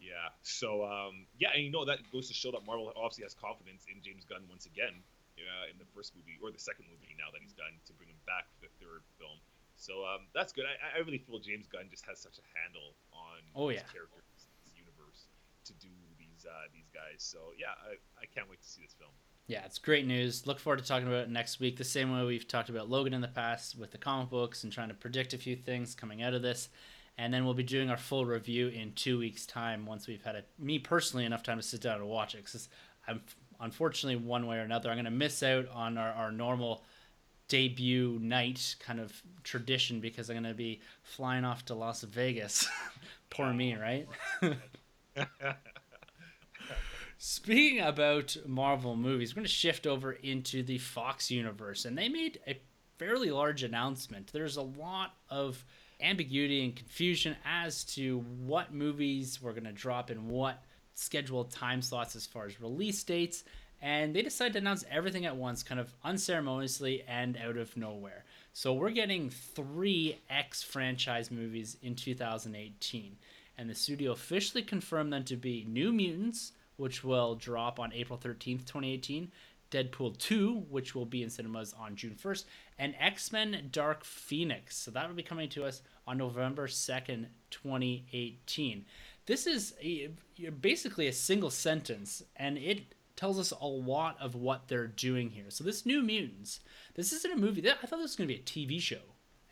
Yeah. So um, yeah, and you know that goes to show that Marvel obviously has confidence in James Gunn once again uh, in the first movie or the second movie now that he's done to bring him back for the third film. So um, that's good. I, I, really feel James Gunn just has such a handle on
oh,
his
yeah.
characters, his universe, to do these uh, these guys. So yeah, I, I can't wait to see this film.
Yeah, it's great news. Look forward to talking about it next week. The same way we've talked about Logan in the past with the comic books and trying to predict a few things coming out of this. And then we'll be doing our full review in two weeks' time once we've had a, me personally enough time to sit down and watch it. Because I'm unfortunately one way or another I'm going to miss out on our, our normal debut night kind of tradition because I'm going to be flying off to Las Vegas. Poor me, right? Speaking about Marvel movies, we're going to shift over into the Fox universe, and they made a fairly large announcement. There's a lot of ambiguity and confusion as to what movies were going to drop in what scheduled time slots as far as release dates, and they decided to announce everything at once, kind of unceremoniously and out of nowhere. So we're getting three X franchise movies in 2018, and the studio officially confirmed them to be New Mutants which will drop on April 13th, 2018. Deadpool 2, which will be in cinemas on June 1st, and X Men Dark Phoenix. So that will be coming to us on November 2nd, 2018. This is a, basically a single sentence, and it tells us a lot of what they're doing here. So, this New Mutants, this isn't a movie. I thought this was going to be a TV show.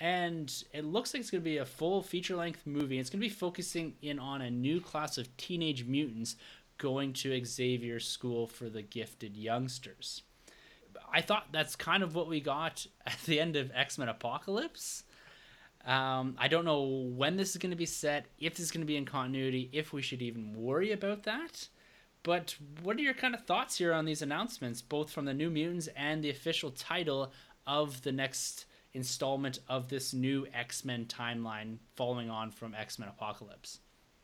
And it looks like it's going to be a full feature length movie. It's going to be focusing in on a new class of teenage mutants going to Xavier School for the Gifted Youngsters. I thought that's kind of what we got at the end of X Men Apocalypse. Um, I don't know when this is going to be set, if this is going to be in continuity, if we should even worry about that. But what are your kind of thoughts here on these announcements, both from the New Mutants and the official title of the next installment of this new X Men timeline following on from X Men Apocalypse?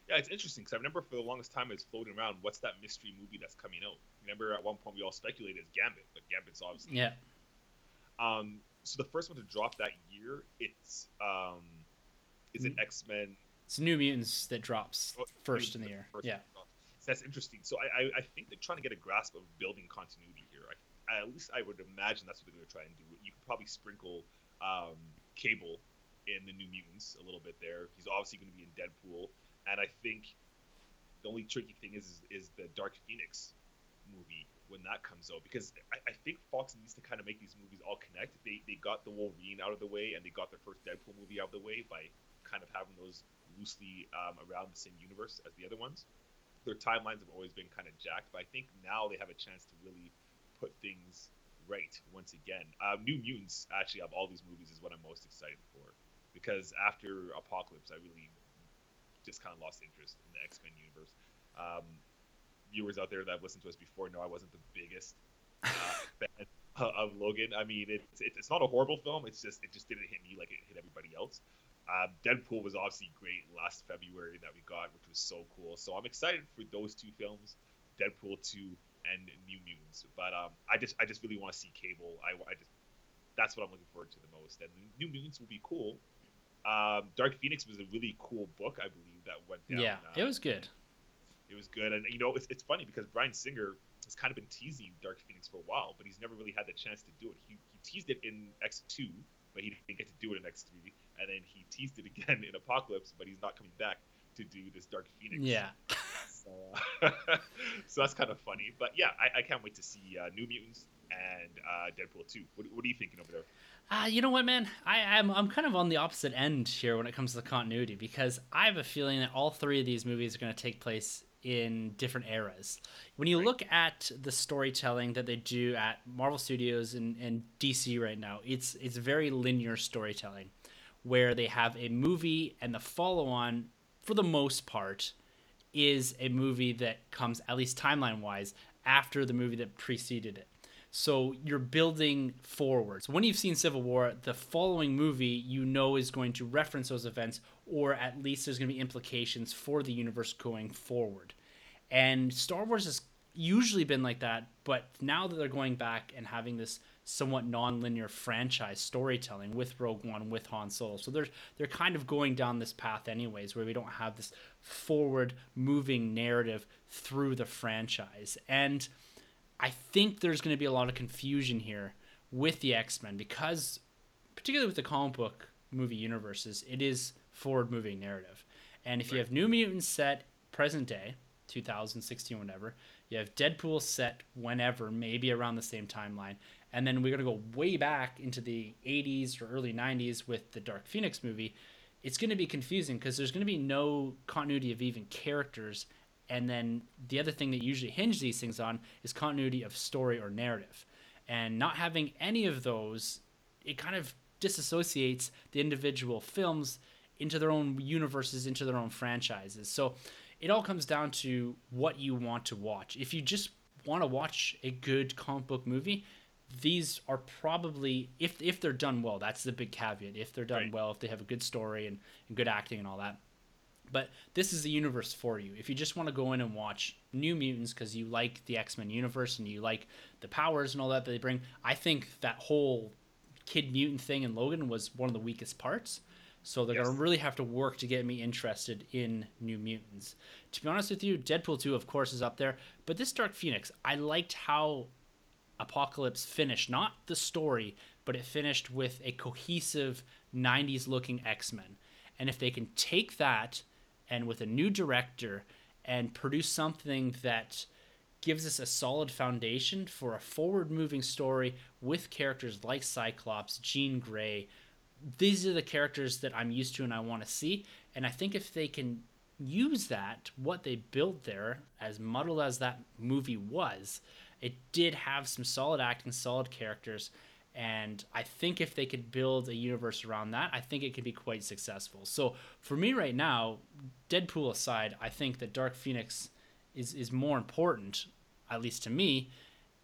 Yeah, it's interesting because I remember for the longest time it's floating around. What's that mystery movie that's coming out? Remember at one point we all speculated it's Gambit, but Gambit's obviously
yeah.
Um, so the first one to drop that year, it's um, is it mm. X Men?
It's New Mutants that drops oh, first in the year. Yeah.
So that's interesting. So I, I, I, think they're trying to get a grasp of building continuity here. I, at least I would imagine that's what they're going to try and do. You could probably sprinkle um, Cable in the New Mutants a little bit there. He's obviously going to be in Deadpool, and I think the only tricky thing is is, is the Dark Phoenix movie when that comes out because I, I, think Fox needs to kind of make these movies all connect. They they got the Wolverine out of the way and they got their first Deadpool movie out of the way by kind of having those loosely um, around the same universe as the other ones. Their timelines have always been kind of jacked, but I think now they have a chance to really put things right once again. Um, New Mutants actually of all these movies is what I'm most excited for because after Apocalypse, I really just kind of lost interest in the X Men universe. Um, viewers out there that have listened to us before know I wasn't the biggest uh, fan of Logan. I mean, it's it's not a horrible film. It's just it just didn't hit me like it hit everybody else. Uh, Deadpool was obviously great last February that we got, which was so cool. So I'm excited for those two films, Deadpool two and New Mutants. But um, I just I just really want to see Cable. I, I just that's what I'm looking forward to the most. And New Mutants will be cool. Um, Dark Phoenix was a really cool book, I believe, that went down.
Yeah, uh, it was good.
It was good, and you know it's, it's funny because Bryan Singer has kind of been teasing Dark Phoenix for a while, but he's never really had the chance to do it. He, he teased it in X two, but he didn't get to do it in X three, and then he teased it again in Apocalypse, but he's not coming back to do this Dark Phoenix.
Yeah.
So, uh, so that's kind of funny, but yeah, I, I can't wait to see uh, New Mutants and uh, Deadpool two. What, what, are you thinking over there?
Uh, you know what, man? I, I'm I'm kind of on the opposite end here when it comes to the continuity because I have a feeling that all three of these movies are going to take place in different eras. When you right. look at the storytelling that they do at Marvel Studios and, and DC right now, it's it's very linear storytelling, where they have a movie and the follow-on, for the most part, is a movie that comes at least timeline wise after the movie that preceded it. So you're building forward. When you've seen Civil War, the following movie you know is going to reference those events, or at least there's going to be implications for the universe going forward. And Star Wars has usually been like that, but now that they're going back and having this somewhat non-linear franchise storytelling with Rogue One, with Han Solo, so they're they're kind of going down this path anyways, where we don't have this forward-moving narrative through the franchise and I think there's going to be a lot of confusion here with the X Men because, particularly with the comic book movie universes, it is forward moving narrative. And if right. you have New Mutants set present day, 2016, whatever, you have Deadpool set whenever, maybe around the same timeline. And then we're going to go way back into the 80s or early 90s with the Dark Phoenix movie. It's going to be confusing because there's going to be no continuity of even characters and then the other thing that usually hinge these things on is continuity of story or narrative. And not having any of those, it kind of disassociates the individual films into their own universes, into their own franchises. So it all comes down to what you want to watch. If you just want to watch a good comic book movie, these are probably if if they're done well, that's the big caveat. If they're done right. well, if they have a good story and, and good acting and all that, but this is the universe for you. If you just want to go in and watch New Mutants because you like the X Men universe and you like the powers and all that, that they bring, I think that whole Kid Mutant thing in Logan was one of the weakest parts. So they're yes. gonna really have to work to get me interested in New Mutants. To be honest with you, Deadpool 2, of course, is up there. But this Dark Phoenix, I liked how Apocalypse finished. Not the story, but it finished with a cohesive 90s looking X Men. And if they can take that and with a new director and produce something that gives us a solid foundation for a forward moving story with characters like Cyclops, Jean Grey. These are the characters that I'm used to and I want to see. And I think if they can use that, what they built there, as muddled as that movie was, it did have some solid acting, solid characters, And I think if they could build a universe around that, I think it could be quite successful. So for me right now, Deadpool aside, I think that Dark Phoenix is, is more important, at least to me,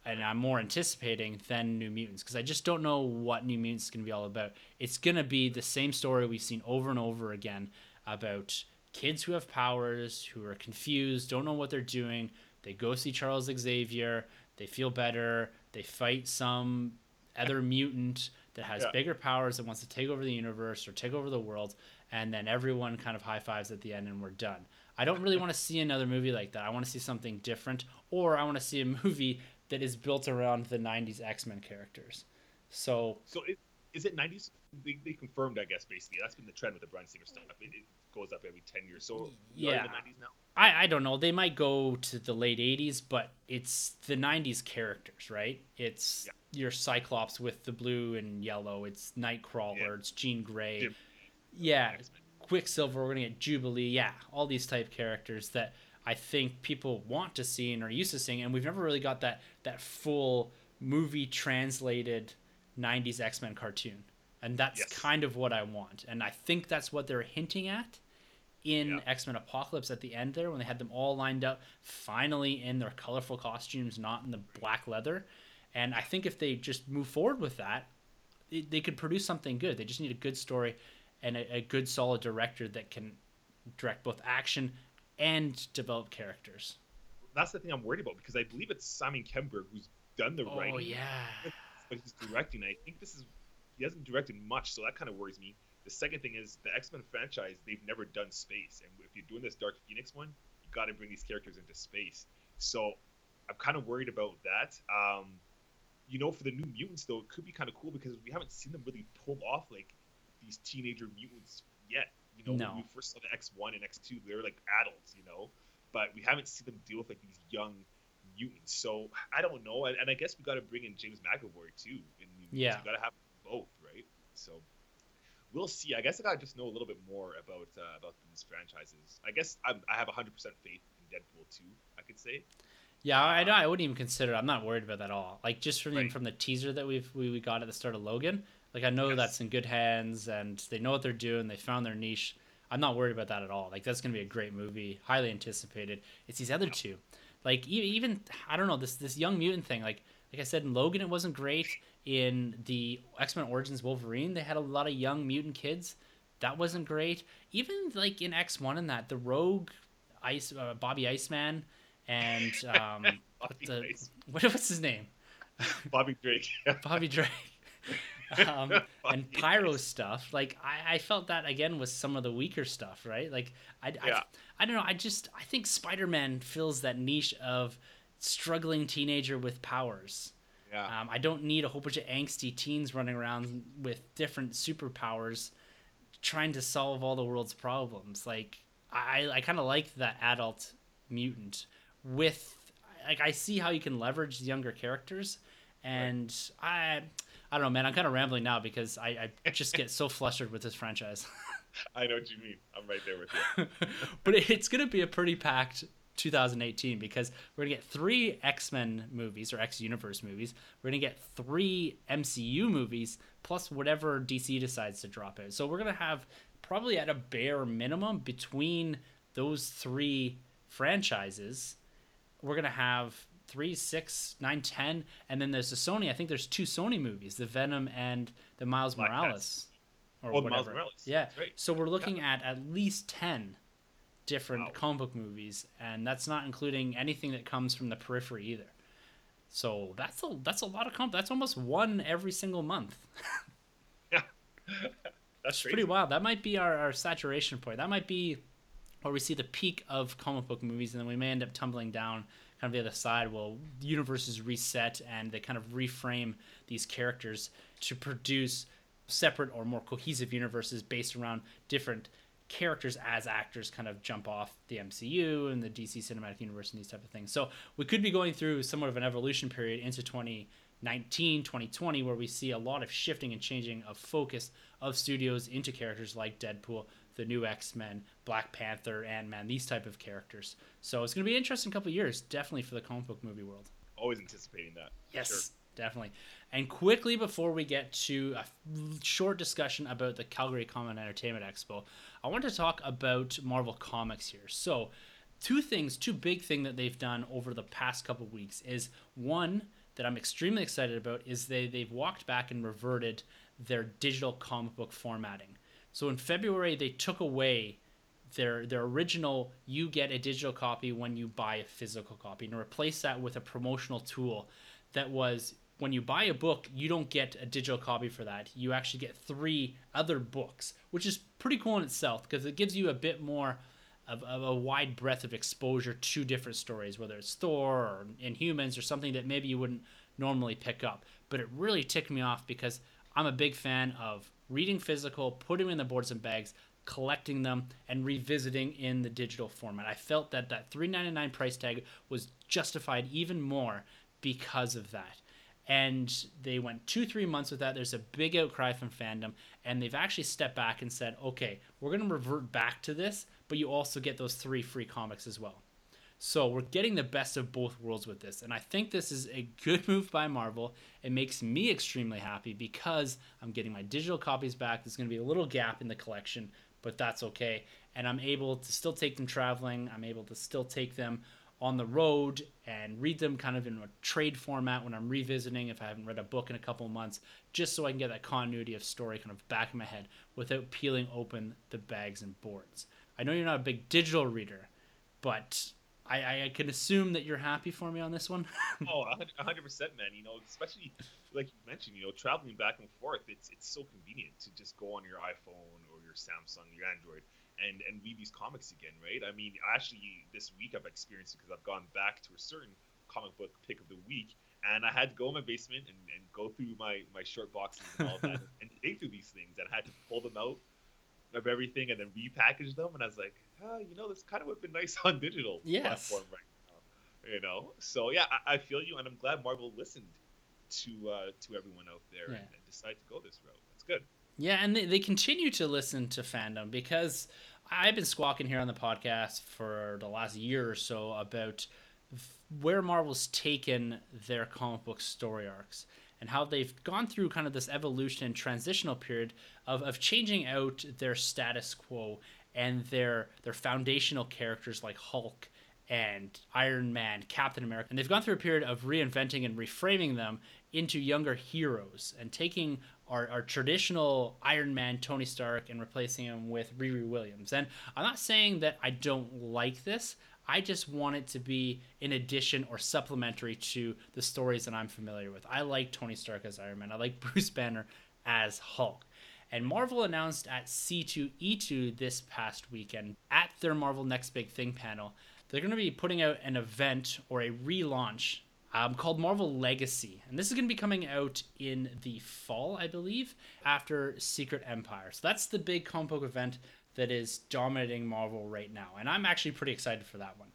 and I'm more anticipating than New Mutants because I just don't know what New Mutants is going to be all about. It's going to be the same story we've seen over and over again about kids who have powers, who are confused, don't know what they're doing. They go see Charles Xavier, they feel better, they fight some other mutant that has yeah. bigger powers that wants to take over the universe or take over the world, and then everyone kind of high fives at the end and we're done. I don't really want to see another movie like that. I want to see something different, or I want to see a movie that is built around the '90s X-Men characters. So,
so it, is it '90s? They, they, confirmed, I guess, basically that's been the trend with the Bryan Singer stuff. It, it goes up every ten years. So
yeah, I I don't know. They might go to the late '80s, but it's the '90s characters, right? It's yeah your Cyclops with the blue and yellow. It's Nightcrawler. Yeah. It's Jean Grey. Yeah, Quicksilver. We're gonna get Jubilee. Yeah, all these type characters that I think people want to see and are used to seeing, and we've never really got that that full movie translated '90s X Men cartoon, and that's yes. kind of what I want. And I think that's what they're hinting at in yeah. X Men Apocalypse at the end there when they had them all lined up, finally in their colorful costumes, not in the black leather. And I think if they just move forward with that, they could produce something good. They just need a good story and a, a good, solid director that can direct both action and develop characters.
That's the thing I'm worried about because I believe it's Simon Kinberg who's done the
oh,
writing.
Oh yeah.
But he's directing. I think this is he hasn't directed much, so that kind of worries me. The second thing is the X Men franchise. They've never done space, and if you're doing this Dark Phoenix one, you've got to bring these characters into space. So I'm kind of worried about that. Um, you know, for the new mutants though, it could be kind of cool because we haven't seen them really pull off like these teenager mutants yet. You know, no. when we first saw the X one and X two, they were like adults, you know, but we haven't seen them deal with like these young mutants. So I don't know, and, and I guess we got to bring in James McAvoy too. In
yeah,
we got to have both, right? So we'll see. I guess I got to just know a little bit more about uh, about these franchises. I guess I'm, i have 100% faith in Deadpool 2. I could say.
Yeah, I, I wouldn't even consider. I'm not worried about that at all. Like just from right. from the teaser that we've we, we got at the start of Logan, like I know yes. that's in good hands and they know what they're doing. They found their niche. I'm not worried about that at all. Like that's gonna be a great movie, highly anticipated. It's these other two, like even I don't know this this young mutant thing. Like like I said in Logan, it wasn't great. In the X Men Origins Wolverine, they had a lot of young mutant kids. That wasn't great. Even like in X One and that the Rogue Ice uh, Bobby Iceman and um, what the, what, what's his name?
Bobby Drake.
Bobby Drake. um, and pyro stuff. Like I, I felt that again was some of the weaker stuff, right? Like I, yeah. I, I don't know. I just I think Spider Man fills that niche of struggling teenager with powers.
Yeah.
Um, I don't need a whole bunch of angsty teens running around with different superpowers, trying to solve all the world's problems. Like I, I kind of like that adult mutant with like I see how you can leverage the younger characters, and right. I I don't know, man. I'm kind of rambling now because I, I just get so flustered with this franchise.
I know what you mean. I'm right there with you.
but it's gonna be a pretty packed 2018 because we're gonna get three X Men movies or X Universe movies. We're gonna get three MCU movies plus whatever DC decides to drop out. So we're gonna have probably at a bare minimum between those three franchises we're gonna have three, six, nine, ten, and then there's the Sony. I think there's two Sony movies, the Venom and the Miles Black Morales.
Or oh, Miles Morales.
Yeah. So we're looking yeah. at at least ten different wow. comic book movies, and that's not including anything that comes from the periphery either. So that's a that's a lot of comp. That's almost one every single month.
yeah, that's
pretty wild. That might be our, our saturation point. That might be or we see the peak of comic book movies, and then we may end up tumbling down kind of the other side. Well, universes reset, and they kind of reframe these characters to produce separate or more cohesive universes based around different characters as actors kind of jump off the MCU and the DC cinematic universe and these type of things. So we could be going through somewhat of an evolution period into 2019, 2020 where we see a lot of shifting and changing of focus of studios into characters like Deadpool, the new X Men, Black Panther, Ant Man, these type of characters. So it's going to be an interesting couple years, definitely for the comic book movie world.
Always anticipating that.
Yes, sure. definitely. And quickly before we get to a short discussion about the Calgary Comic Entertainment Expo, I want to talk about Marvel Comics here. So, two things, two big thing that they've done over the past couple weeks is one that I'm extremely excited about is they they've walked back and reverted their digital comic book formatting. So in February they took away their their original you get a digital copy when you buy a physical copy and replace that with a promotional tool that was when you buy a book you don't get a digital copy for that. You actually get three other books which is pretty cool in itself because it gives you a bit more of, of, a wide breadth of exposure to different stories whether it's thor or inhumans or something that maybe you wouldn't normally pick up. But it really ticked me off because i'm a big fan of reading physical putting them in the boards and bags collecting them and revisiting in the digital format. I felt that that 3.99 price tag was justified even more because of that. And they went two, three months with that. There's a big outcry from fandom, and they've actually stepped back and said, okay, we're going to revert back to this, but you also get those three free comics as well. So we're getting the best of both worlds with this. And I think this is a good move by Marvel. It makes me extremely happy because I'm getting my digital copies back. There's going to be a little gap in the collection but that's okay. And I'm able to still take them traveling. I'm able to still take them on the road and read them kind of in a trade format when I'm revisiting if I haven't read a book in a couple months, just so I can get that continuity of story kind of back in my head without peeling open the bags and boards. I know you're not a big digital reader, but I, I can assume that you're happy for me on this one.
oh, 100%, man. You know, especially like you mentioned, you know, traveling back and forth, it's it's so convenient to just go on your iPhone or your Samsung, your Android, and and read these comics again, right? I mean, actually, this week I've experienced it because I've gone back to a certain comic book pick of the week, and I had to go in my basement and, and go through my my short boxes and all that, and dig through these things, and I had to pull them out of everything and then repackage them, and I was like, oh, you know, this kind of would have been nice on digital
yes.
platform right now, you know. So yeah, I, I feel you, and I'm glad Marvel listened to uh, to everyone out there yeah. and, and decide to go this route. That's good.
Yeah, and they, they continue to listen to fandom because I've been squawking here on the podcast for the last year or so about where Marvel's taken their comic book story arcs and how they've gone through kind of this evolution and transitional period of, of changing out their status quo and their their foundational characters like Hulk and Iron Man, Captain America. And they've gone through a period of reinventing and reframing them into younger heroes and taking our, our traditional Iron Man, Tony Stark, and replacing him with Riri Williams. And I'm not saying that I don't like this. I just want it to be in addition or supplementary to the stories that I'm familiar with. I like Tony Stark as Iron Man. I like Bruce Banner as Hulk. And Marvel announced at C2E2 this past weekend at their Marvel Next Big Thing panel, they're going to be putting out an event or a relaunch um, called Marvel Legacy. And this is going to be coming out in the fall, I believe, after Secret Empire. So that's the big comic book event that is dominating Marvel right now. And I'm actually pretty excited for that one.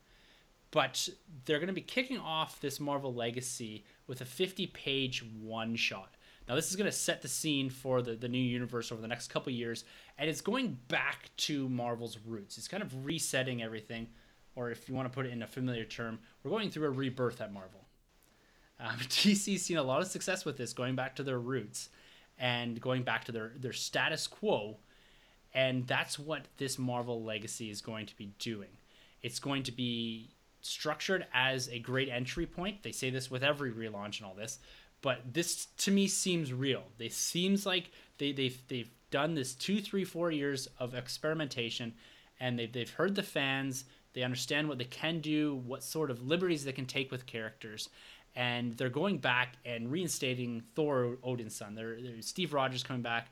But they're going to be kicking off this Marvel Legacy with a 50 page one shot. Now, this is going to set the scene for the, the new universe over the next couple years, and it's going back to Marvel's roots. It's kind of resetting everything, or if you want to put it in a familiar term, we're going through a rebirth at Marvel. Um, DC's seen a lot of success with this, going back to their roots and going back to their, their status quo. And that's what this Marvel legacy is going to be doing. It's going to be structured as a great entry point. They say this with every relaunch and all this, but this to me seems real. They seems like they, they've, they've done this two, three, four years of experimentation and they've, they've heard the fans. They understand what they can do, what sort of liberties they can take with characters and they're going back and reinstating Thor Odinson. They're, they're, Steve Rogers coming back,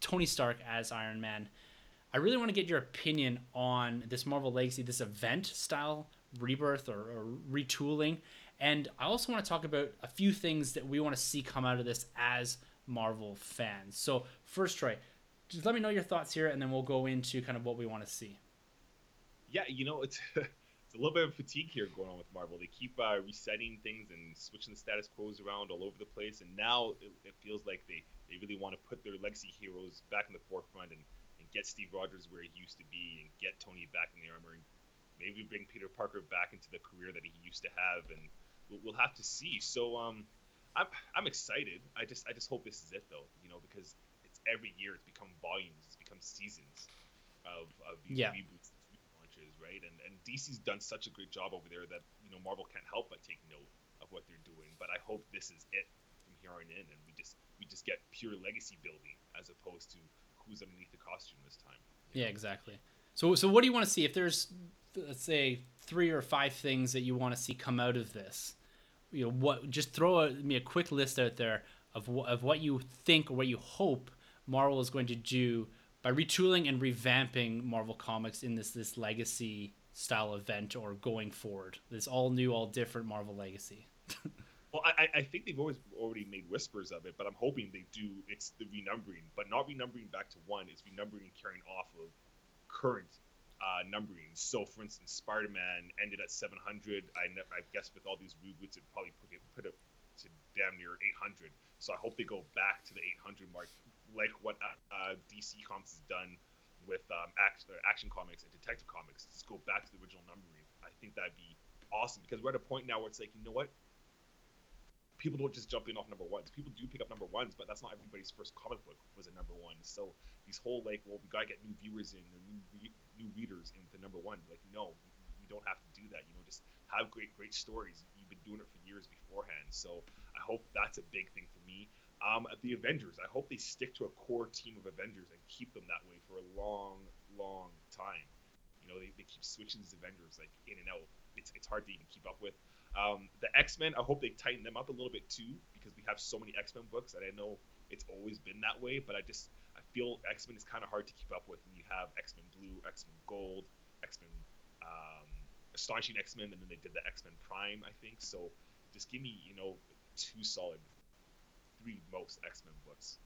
Tony Stark as Iron Man. I really want to get your opinion on this Marvel Legacy, this event style rebirth or, or retooling, and I also want to talk about a few things that we want to see come out of this as Marvel fans. So first, Troy, just let me know your thoughts here, and then we'll go into kind of what we want to see.
Yeah, you know, it's it's a little bit of fatigue here going on with Marvel. They keep uh, resetting things and switching the status quos around all over the place, and now it, it, feels like they, they really want to put their legacy heroes back in the forefront and, and get Steve Rogers where he used to be and get Tony back in the armor and maybe bring Peter Parker back into the career that he used to have, and we'll, have to see. So, um, I'm I'm excited. I just I just hope this is it though, you know, because it's every year it's become volumes, it's become seasons of of these
yeah.
reboots, launches, right? And and DC's done such a great job over there that you know Marvel can't help but take note of what they're doing. But I hope this is it from here on in, and we just we just get pure legacy building as opposed to who's underneath the costume this time.
Yeah, exactly. So so what do you want to see if there's let's say three or five things that you want to see come out of this? You know, what just throw me a quick list out there of wh- of what you think or what you hope Marvel is going to do by retooling and revamping Marvel Comics in this this legacy style event or going forward. This all new, all different Marvel Legacy.
Well, I, I think they've always already made whispers of it, but I'm hoping they do. It's the renumbering, but not renumbering back to one. It's renumbering carrying off of current uh, numbering. So, for instance, Spider-Man ended at 700. I, I guess with all these reboots, it probably put it put it to damn near 800. So I hope they go back to the 800 mark, like what uh, uh DC Comics has done with um, action, action comics and detective comics. Just go back to the original numbering. I think that'd be awesome because we're at a point now where it's like, you know what? People don't just jump in off number ones. People do pick up number ones, but that's not everybody's first comic book was a number one. So these whole like, well, we gotta get new viewers in new re- new readers into number one. Like, no, we don't have to do that. You know, just have great great stories. You've been doing it for years beforehand. So I hope that's a big thing for me. Um, the Avengers, I hope they stick to a core team of Avengers and keep them that way for a long, long time. You know, they, they keep switching these Avengers like in and out. It's, it's hard to even keep up with. Um, the X Men, I hope they tighten them up a little bit too, because we have so many X Men books, and I know it's always been that way. But I just I feel X Men is kind of hard to keep up with when you have X Men Blue, X Men Gold, X Men um, Astonishing X Men, and then they did the X Men Prime, I think. So just give me you know two solid, three most X Men books.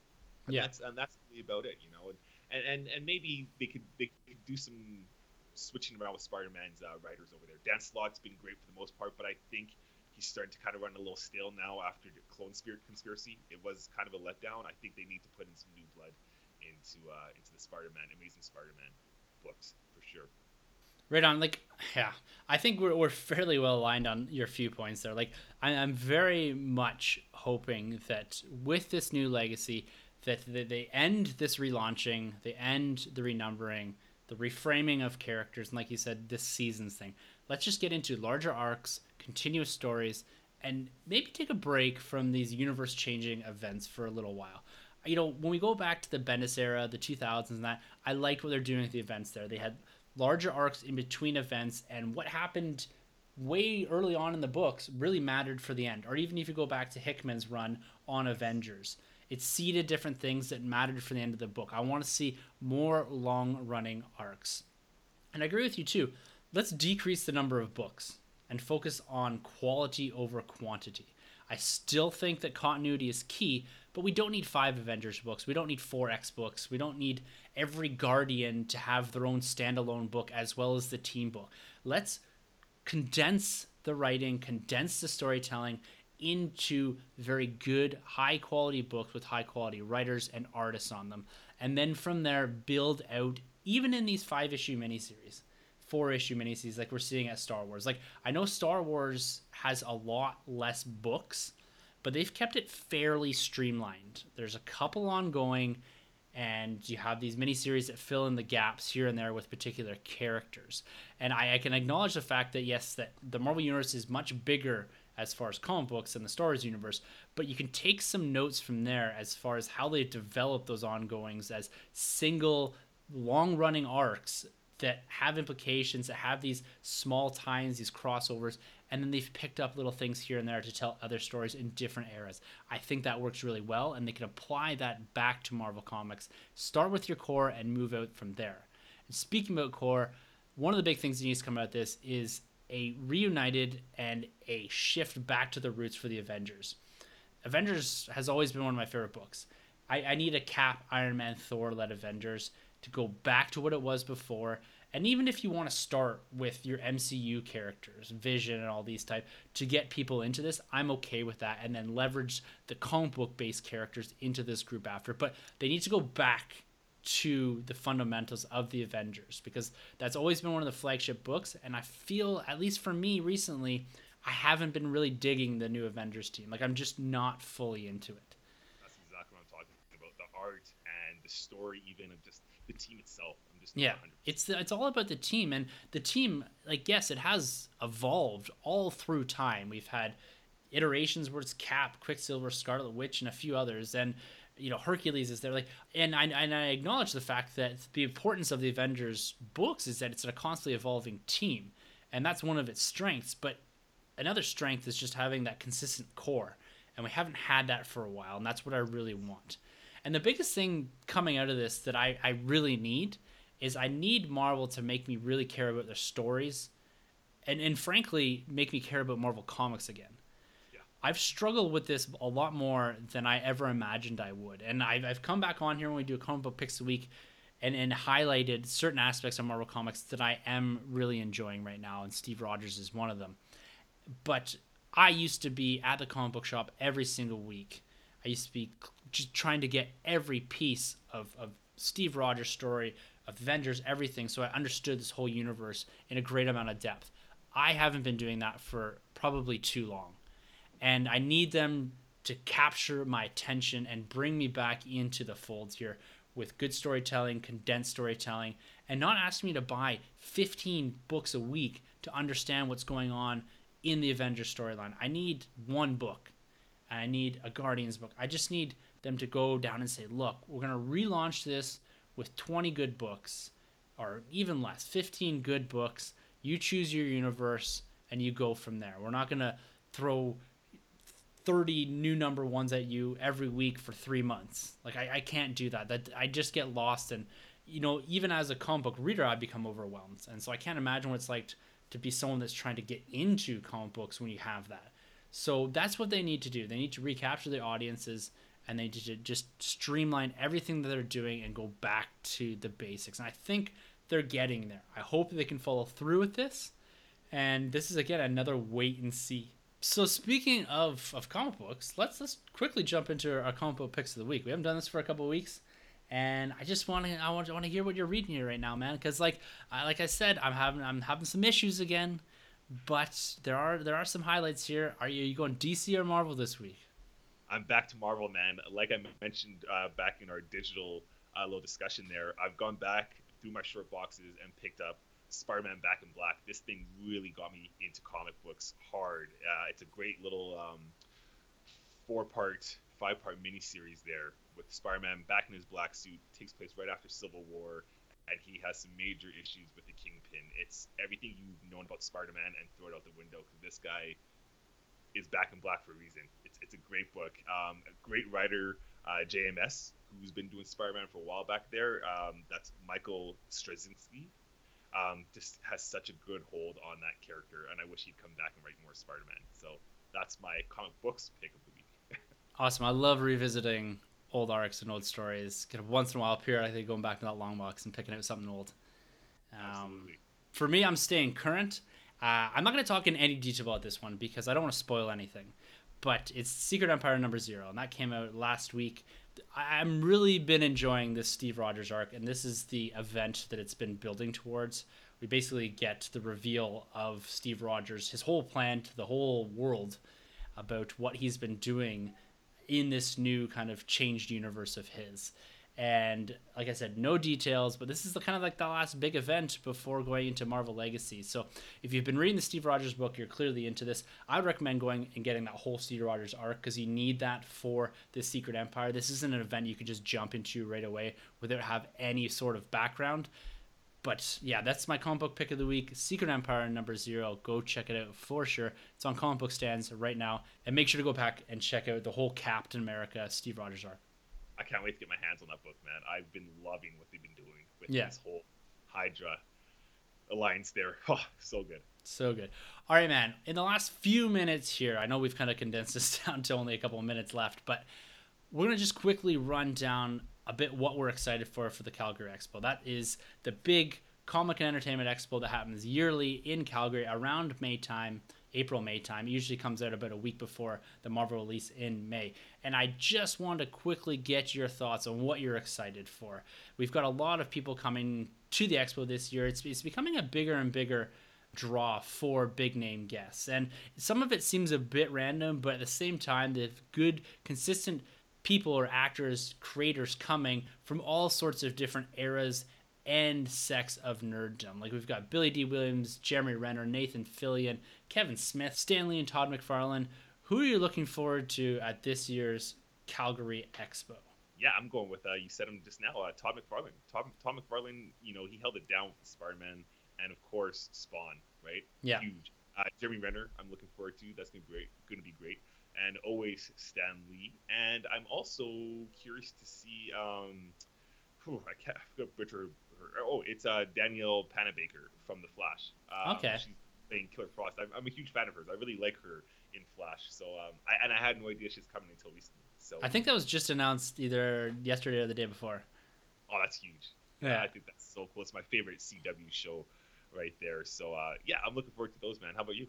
And
yeah,
that's, and that's really about it, you know. And, and and and maybe they could they could do some switching around with Spider-Man's uh, writers over there. Dan Slott's been great for the most part, but I think he's starting to kind of run a little stale now after the Clone Spirit conspiracy. It was kind of a letdown. I think they need to put in some new blood into uh, into the Spider-Man, Amazing Spider-Man books for sure.
Right on. Like, yeah, I think we're, we're fairly well aligned on your few points there. Like, I, I'm very much hoping that with this new legacy, that they end this relaunching, they end the renumbering, the reframing of characters, and like you said, this season's thing. Let's just get into larger arcs, continuous stories, and maybe take a break from these universe changing events for a little while. You know, when we go back to the Bendis era, the 2000s, and that, I liked what they're doing with the events there. They had larger arcs in between events, and what happened way early on in the books really mattered for the end. Or even if you go back to Hickman's run on Avengers, it seeded different things that mattered for the end of the book. I want to see more long running arcs. And I agree with you too. Let's decrease the number of books and focus on quality over quantity. I still think that continuity is key, but we don't need five Avengers books. We don't need four X books. We don't need every Guardian to have their own standalone book as well as the team book. Let's condense the writing, condense the storytelling, into very good, high quality books with high quality writers and artists on them. And then from there, build out, even in these five issue miniseries, four issue miniseries like we're seeing at Star Wars. Like, I know Star Wars has a lot less books, but they've kept it fairly streamlined. There's a couple ongoing, and you have these miniseries that fill in the gaps here and there with particular characters. And I, I can acknowledge the fact that, yes, that the Marvel Universe is much bigger as far as comic books and the Star Wars universe, but you can take some notes from there as far as how they develop those ongoings as single long running arcs that have implications, that have these small ties, these crossovers, and then they've picked up little things here and there to tell other stories in different eras. I think that works really well, and they can apply that back to Marvel Comics. Start with your core and move out from there. And speaking about core, one of the big things that needs to come out of this is a reunited and a shift back to the roots for the Avengers. Avengers has always been one of my favorite books. I, I need a Cap, Iron Man, Thor led Avengers to go back to what it was before. And even if you want to start with your MCU characters, Vision and all these type, to get people into this, I'm okay with that. And then leverage the comic book based characters into this group after. But they need to go back to the fundamentals of the Avengers because that's always been one of the flagship books. And I feel, at least for me recently, I haven't been really digging the new Avengers team. Like I'm just not fully into it.
That's exactly what I'm talking about. The art and the story, even of just the team itself. I'm just
yeah. It's the, it's all about the team and the team. Like yes, it has evolved all through time. We've had iterations where it's Cap, Quicksilver, Scarlet Witch, and a few others, and you know Hercules is there. Like, and I and I acknowledge the fact that the importance of the Avengers books is that it's a constantly evolving team, and that's one of its strengths. But another strength is just having that consistent core, and we haven't had that for a while, and that's what I really want. And the biggest thing coming out of this that I, I really need is I need Marvel to make me really care about their stories and, and frankly make me care about Marvel comics again. I've struggled with this a lot more than I ever imagined I would. And I've, I've come back on here when we do a comic book picks a week and, and highlighted certain aspects of Marvel Comics that I am really enjoying right now. And Steve Rogers is one of them. But I used to be at the comic book shop every single week. I used to be just trying to get every piece of, of Steve Rogers' story, Avengers, everything. So I understood this whole universe in a great amount of depth. I haven't been doing that for probably too long and I need them to capture my attention and bring me back into the fold here with good storytelling, condensed storytelling, and not ask me to buy 15 books a week to understand what's going on in the Avengers storyline. I need one book. I need a Guardians book. I just need them to go down and say, look, we're going to relaunch this with 20 good books, or even less, 15 good books. You choose your universe and you go from there. We're not going to throw 30 new number ones at you every week for three months. Like I, I can't do that. That I just get lost and you know, even as a comic book reader, I become overwhelmed. And so I can't imagine what it's like to be someone that's trying to get into comic books when you have that. So that's what they need to do. They need to recapture the audiences and they need to just streamline everything that they're doing and go back to the basics. And I think they're getting there. I hope they can follow through with this. And this is again another wait and see so speaking of, of comic books, let's let's quickly jump into our comic book picks of the week. We haven't done this for a couple weeks, and I just want to I want, to hear what you're reading here right now, man. Because like I, like I said, I'm having I'm having some issues again, but there are there are some highlights here. Are you, are you going DC or Marvel this week?
I'm back to Marvel, man. Like I mentioned uh, back in our digital uh, little discussion there, I've gone back through my short boxes and picked up Spider-Man Back in Black, this thing really got me into comic books hard. Uh, it's a great little um, four-part, five-part miniseries there with Spider-Man back in his black suit. Takes place right after Civil War, and he has some major issues with the Kingpin. It's everything you've known about Spider-Man and throw it out the window because this guy is back in black for a reason. It's it's a great book. Um, a great writer, uh, JMS, who's been doing Spider-Man for a while back there. Um, that's Michael Straczynski um, just has such a good hold on that character, and I wish he'd come back and write more Spider-Man. So that's my comic books pick of the week.
awesome. I love revisiting old arcs and old stories. Kind of once in a while, periodically going back to that long box and picking out something old. Um, Absolutely. For me, I'm staying current. Uh, I'm not going to talk in any detail about this one because I don't want to spoil anything. But it's Secret Empire number zero, and that came out last week. I'm really been enjoying this Steve Rogers arc, and this is the event that it's been building towards. We basically get the reveal of Steve Rogers, his whole plan to the whole world about what he's been doing in this new kind of changed universe of his and like I said, no details, but this is the kind of like the last big event before going into Marvel Legacy. So if you've been reading the Steve Rogers book, you're clearly into this. I would recommend going and getting that whole Steve Rogers arc because you need that for the Secret Empire. This isn't an event you could just jump into right away without have any sort of background. But yeah, that's my comic book pick of the week. Secret Empire number zero. Go check it out for sure. It's on comic book stands right now. And make sure to go back and check out the whole Captain America Steve Rogers arc.
I can't wait to get my hands on that book, man. I've been loving what they've been doing with yeah. this whole Hydra alliance there. Oh, so good.
So good. All right, man. In the last few minutes here, I know we've kind of condensed this down to only a couple of minutes left, but we're going to just quickly run down a bit what we're excited for for the Calgary Expo. That is the big comic and entertainment expo that happens yearly in Calgary around May time. April, May time. It usually comes out about a week before the Marvel release in May. And I just want to quickly get your thoughts on what you're excited for. We've got a lot of people coming to the expo this year. It's, it's becoming a bigger and bigger draw for big name guests. And some of it seems a bit random, but at the same time, the good, consistent people or actors, creators coming from all sorts of different eras and sects of nerddom. Like we've got Billy Dee Williams, Jeremy Renner, Nathan Fillion, Kevin Smith, Stan Lee, and Todd McFarlane. Who are you looking forward to at this year's Calgary Expo?
Yeah, I'm going with uh, you said him just now, uh, Todd McFarlane. Todd, Todd McFarlane, you know, he held it down with Spider-Man and of course Spawn, right?
Yeah,
huge. Uh, Jeremy Renner, I'm looking forward to. That's gonna be great. Gonna be great. And always Stan Lee. And I'm also curious to see. Um, whew, I can't I forgot Oh, it's uh, Danielle Panabaker from The Flash.
Um, okay.
She's playing Killer Frost. I'm, I'm, a huge fan of hers. I really like her in Flash. So, um, I, and I had no idea she's coming until recently. So
I think that was just announced either yesterday or the day before.
Oh, that's huge.
Yeah,
I think that's so cool. It's my favorite CW show right there. So, uh, yeah, I'm looking forward to those, man. How about you?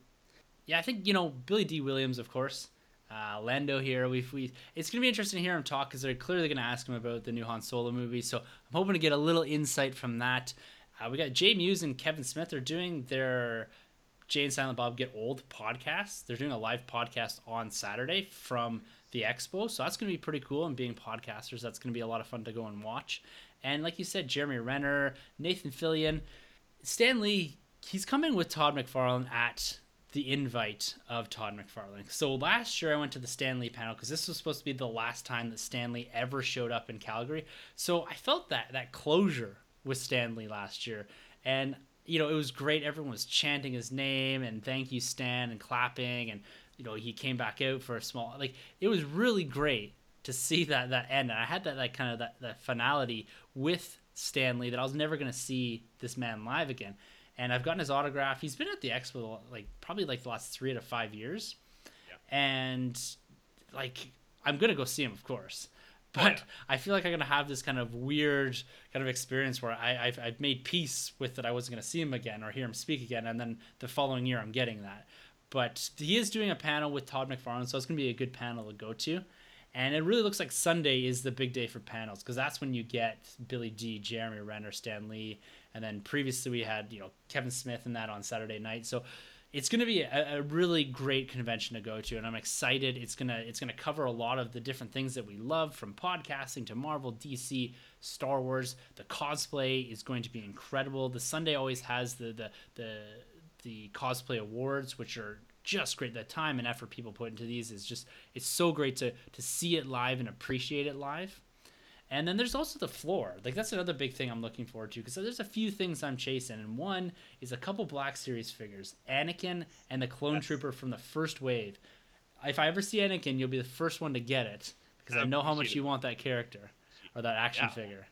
Yeah, I think you know Billy Dee Williams, of course. Uh, Lando here. We've, we it's gonna be interesting to hear him talk because they're clearly gonna ask him about the new Han Solo movie. So I'm hoping to get a little insight from that. Uh, we got Jay Mewes and Kevin Smith. They're doing their Jay and Silent Bob Get Old podcast. They're doing a live podcast on Saturday from the expo, so that's gonna be pretty cool. And being podcasters, that's gonna be a lot of fun to go and watch. And like you said, Jeremy Renner, Nathan Fillion, Stan Lee. He's coming with Todd McFarlane at the invite of Todd McFarlane. So last year I went to the Stan Lee panel because this was supposed to be the last time that Stan Lee ever showed up in Calgary. So I felt that that closure with Stan Lee last year, and you know it was great. Everyone was chanting his name and thank you Stan and clapping, and you know he came back out for a small like it was really great to see that that end. And I had that like kind of that that finality with Stan Lee that I was never gonna see this man live again and I've gotten his autograph. He's been at the expo like probably like the last three to five years, yeah. and like I'm gonna go see him, of course. Oh, but oh, yeah. I feel like I'm gonna have this kind of weird kind of experience where I, I've, I've made peace with that I wasn't gonna see him again or hear him speak again, and then the following year I'm getting that. But he is doing a panel with Todd McFarlane, so it's gonna be a good panel to go to. And it really looks like Sunday is the big day for panels because that's when you get Billy Dee, Jeremy Renner, Stan Lee, and then previously we had you know Kevin Smith and that on Saturday night. So it's going to be a, a, really great convention to go to, and I'm excited. It's gonna it's gonna cover a lot of the different things that we love, from podcasting to Marvel, DC, Star Wars. The cosplay is going to be incredible. The Sunday always has the the the the cosplay awards, which are just great. The time and effort people put into these is just it's so great to to see it live and appreciate it live. And then there's also the floor. Like that's another big thing I'm looking forward to because there's a few things I'm chasing, and one is a couple Black Series figures, Anakin and the Clone yes. Trooper from the first wave. If I ever see Anakin, you'll be the first one to get it because I, I know how much you want that character or that action yeah. figure.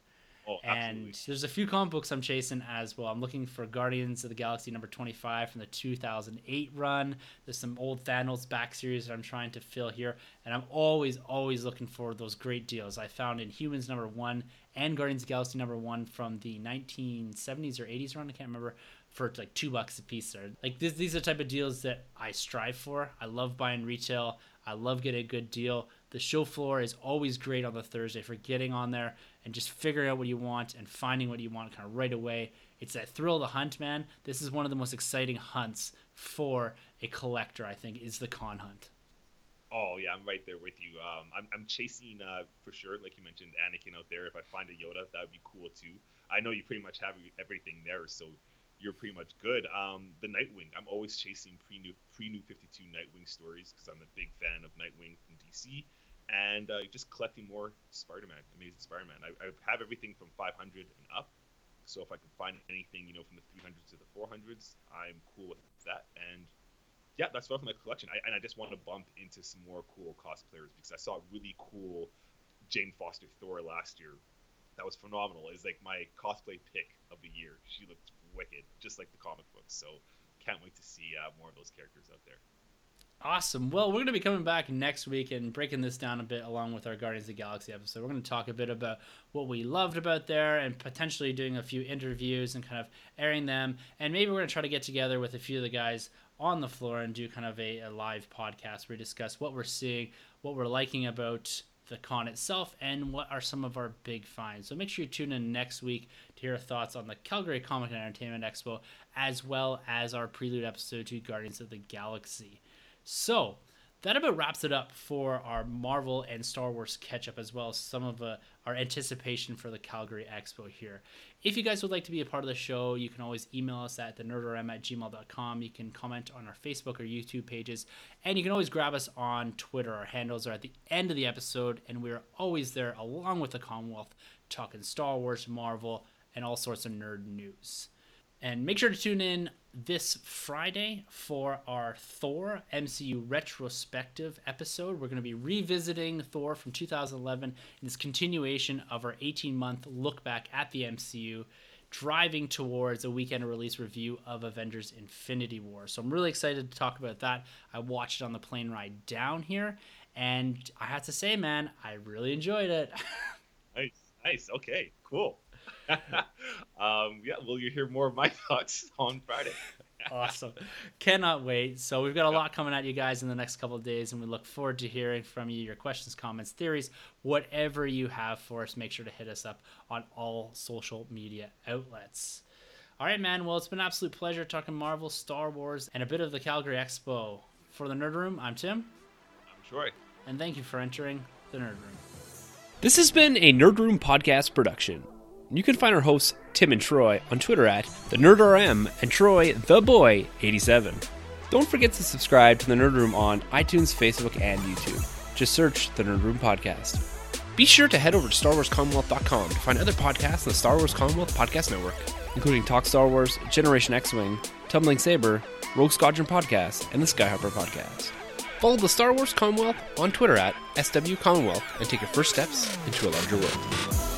Oh, and there's a few comic books I'm chasing as well. I'm looking for Guardians of the Galaxy number 25 from the 2008 run. There's some old Thanos back series that I'm trying to fill here, and I'm always, always looking for those great deals. I found Inhumans number one and Guardians of the Galaxy number one from the 1970s or 80s run. I can't remember for like two bucks a piece. There, like this, these are the type of deals that I strive for. I love buying retail. I love getting a good deal. The show floor is always great on the Thursday for getting on there and just figuring out what you want and finding what you want kind of right away. It's that thrill of the hunt, man. This is one of the most exciting hunts for a collector, I think, is the con hunt.
Oh yeah, I'm right there with you. Um, I'm, I'm chasing uh, for sure, like you mentioned, Anakin out there. If I find a Yoda, that would be cool too. I know you pretty much have everything there, so you're pretty much good. Um, the Nightwing, I'm always chasing pre new pre new 52 Nightwing stories because I'm a big fan of Nightwing from DC and uh, just collecting more Spider-Man, Amazing Spider-Man. I, I, have everything from 500 and up. So if I can find anything, you know, from the 300s to the 400s, I'm cool with that. And yeah, that's from my collection. I, and I just want to bump into some more cool cosplayers because I saw a really cool Jane Foster Thor last year. That was phenomenal. It's like my cosplay pick of the year. She looked wicked, just like the comic books. So can't wait to see uh, more of those characters out there.
Awesome. Well, we're going to be coming back next week and breaking this down a bit along with our Guardians of the Galaxy episode. We're going to talk a bit about what we loved about there and potentially doing a few interviews and kind of airing them. And maybe we're going to try to get together with a few of the guys on the floor and do kind of a, a live podcast where we discuss what we're seeing, what we're liking about the con itself, and what are some of our big finds. So make sure you tune in next week to hear thoughts on the Calgary Comic and Entertainment Expo, as well as our prelude episode to Guardians of the Galaxy. So, that about wraps it up for our Marvel and Star Wars catch up, as well as some of uh, our anticipation for the Calgary Expo here. If you guys would like to be a part of the show, you can always email us at thenerdrm at gmail.com. You can comment on our Facebook or YouTube pages, and you can always grab us on Twitter. Our handles are at the end of the episode, and we're always there along with the Commonwealth talking Star Wars, Marvel, and all sorts of nerd news. And make sure to tune in this Friday for our Thor MCU retrospective episode. We're going to be revisiting Thor from 2011 in this continuation of our 18 month look back at the MCU, driving towards a weekend release review of Avengers Infinity War. So I'm really excited to talk about that. I watched it on the plane ride down here, and I have to say, man, I really enjoyed it.
nice, nice. Okay, cool. um, yeah, well, you hear more of my thoughts on Friday.
awesome. Cannot wait. So we've got a lot coming at you guys in the next couple of days, and we look forward to hearing from you, your questions, comments, theories, whatever you have for us. Make sure to hit us up on all social media outlets. All right, man. Well, it's been an absolute pleasure talking Marvel, Star Wars, and a bit of the Calgary Expo. For the Nerd Room, I'm Tim.
I'm Troy.
And thank you for entering the Nerd Room.
This has been a Nerd Room podcast production. You can find our hosts, Tim and Troy, on Twitter at the NerdRM and Troy the Boy 87. Don't forget to subscribe to the Nerd Room on iTunes, Facebook, and YouTube. Just search the Nerd Room Podcast. Be sure to head over to StarWarsCommonwealth.com to find other podcasts on the Star Wars Commonwealth Podcast Network, including Talk Star Wars, Generation X Wing, Tumbling Saber, Rogue Squadron Podcast, and the Skyhopper Podcast. Follow the Star Wars Commonwealth on Twitter at SW Commonwealth and take your first steps into a larger world.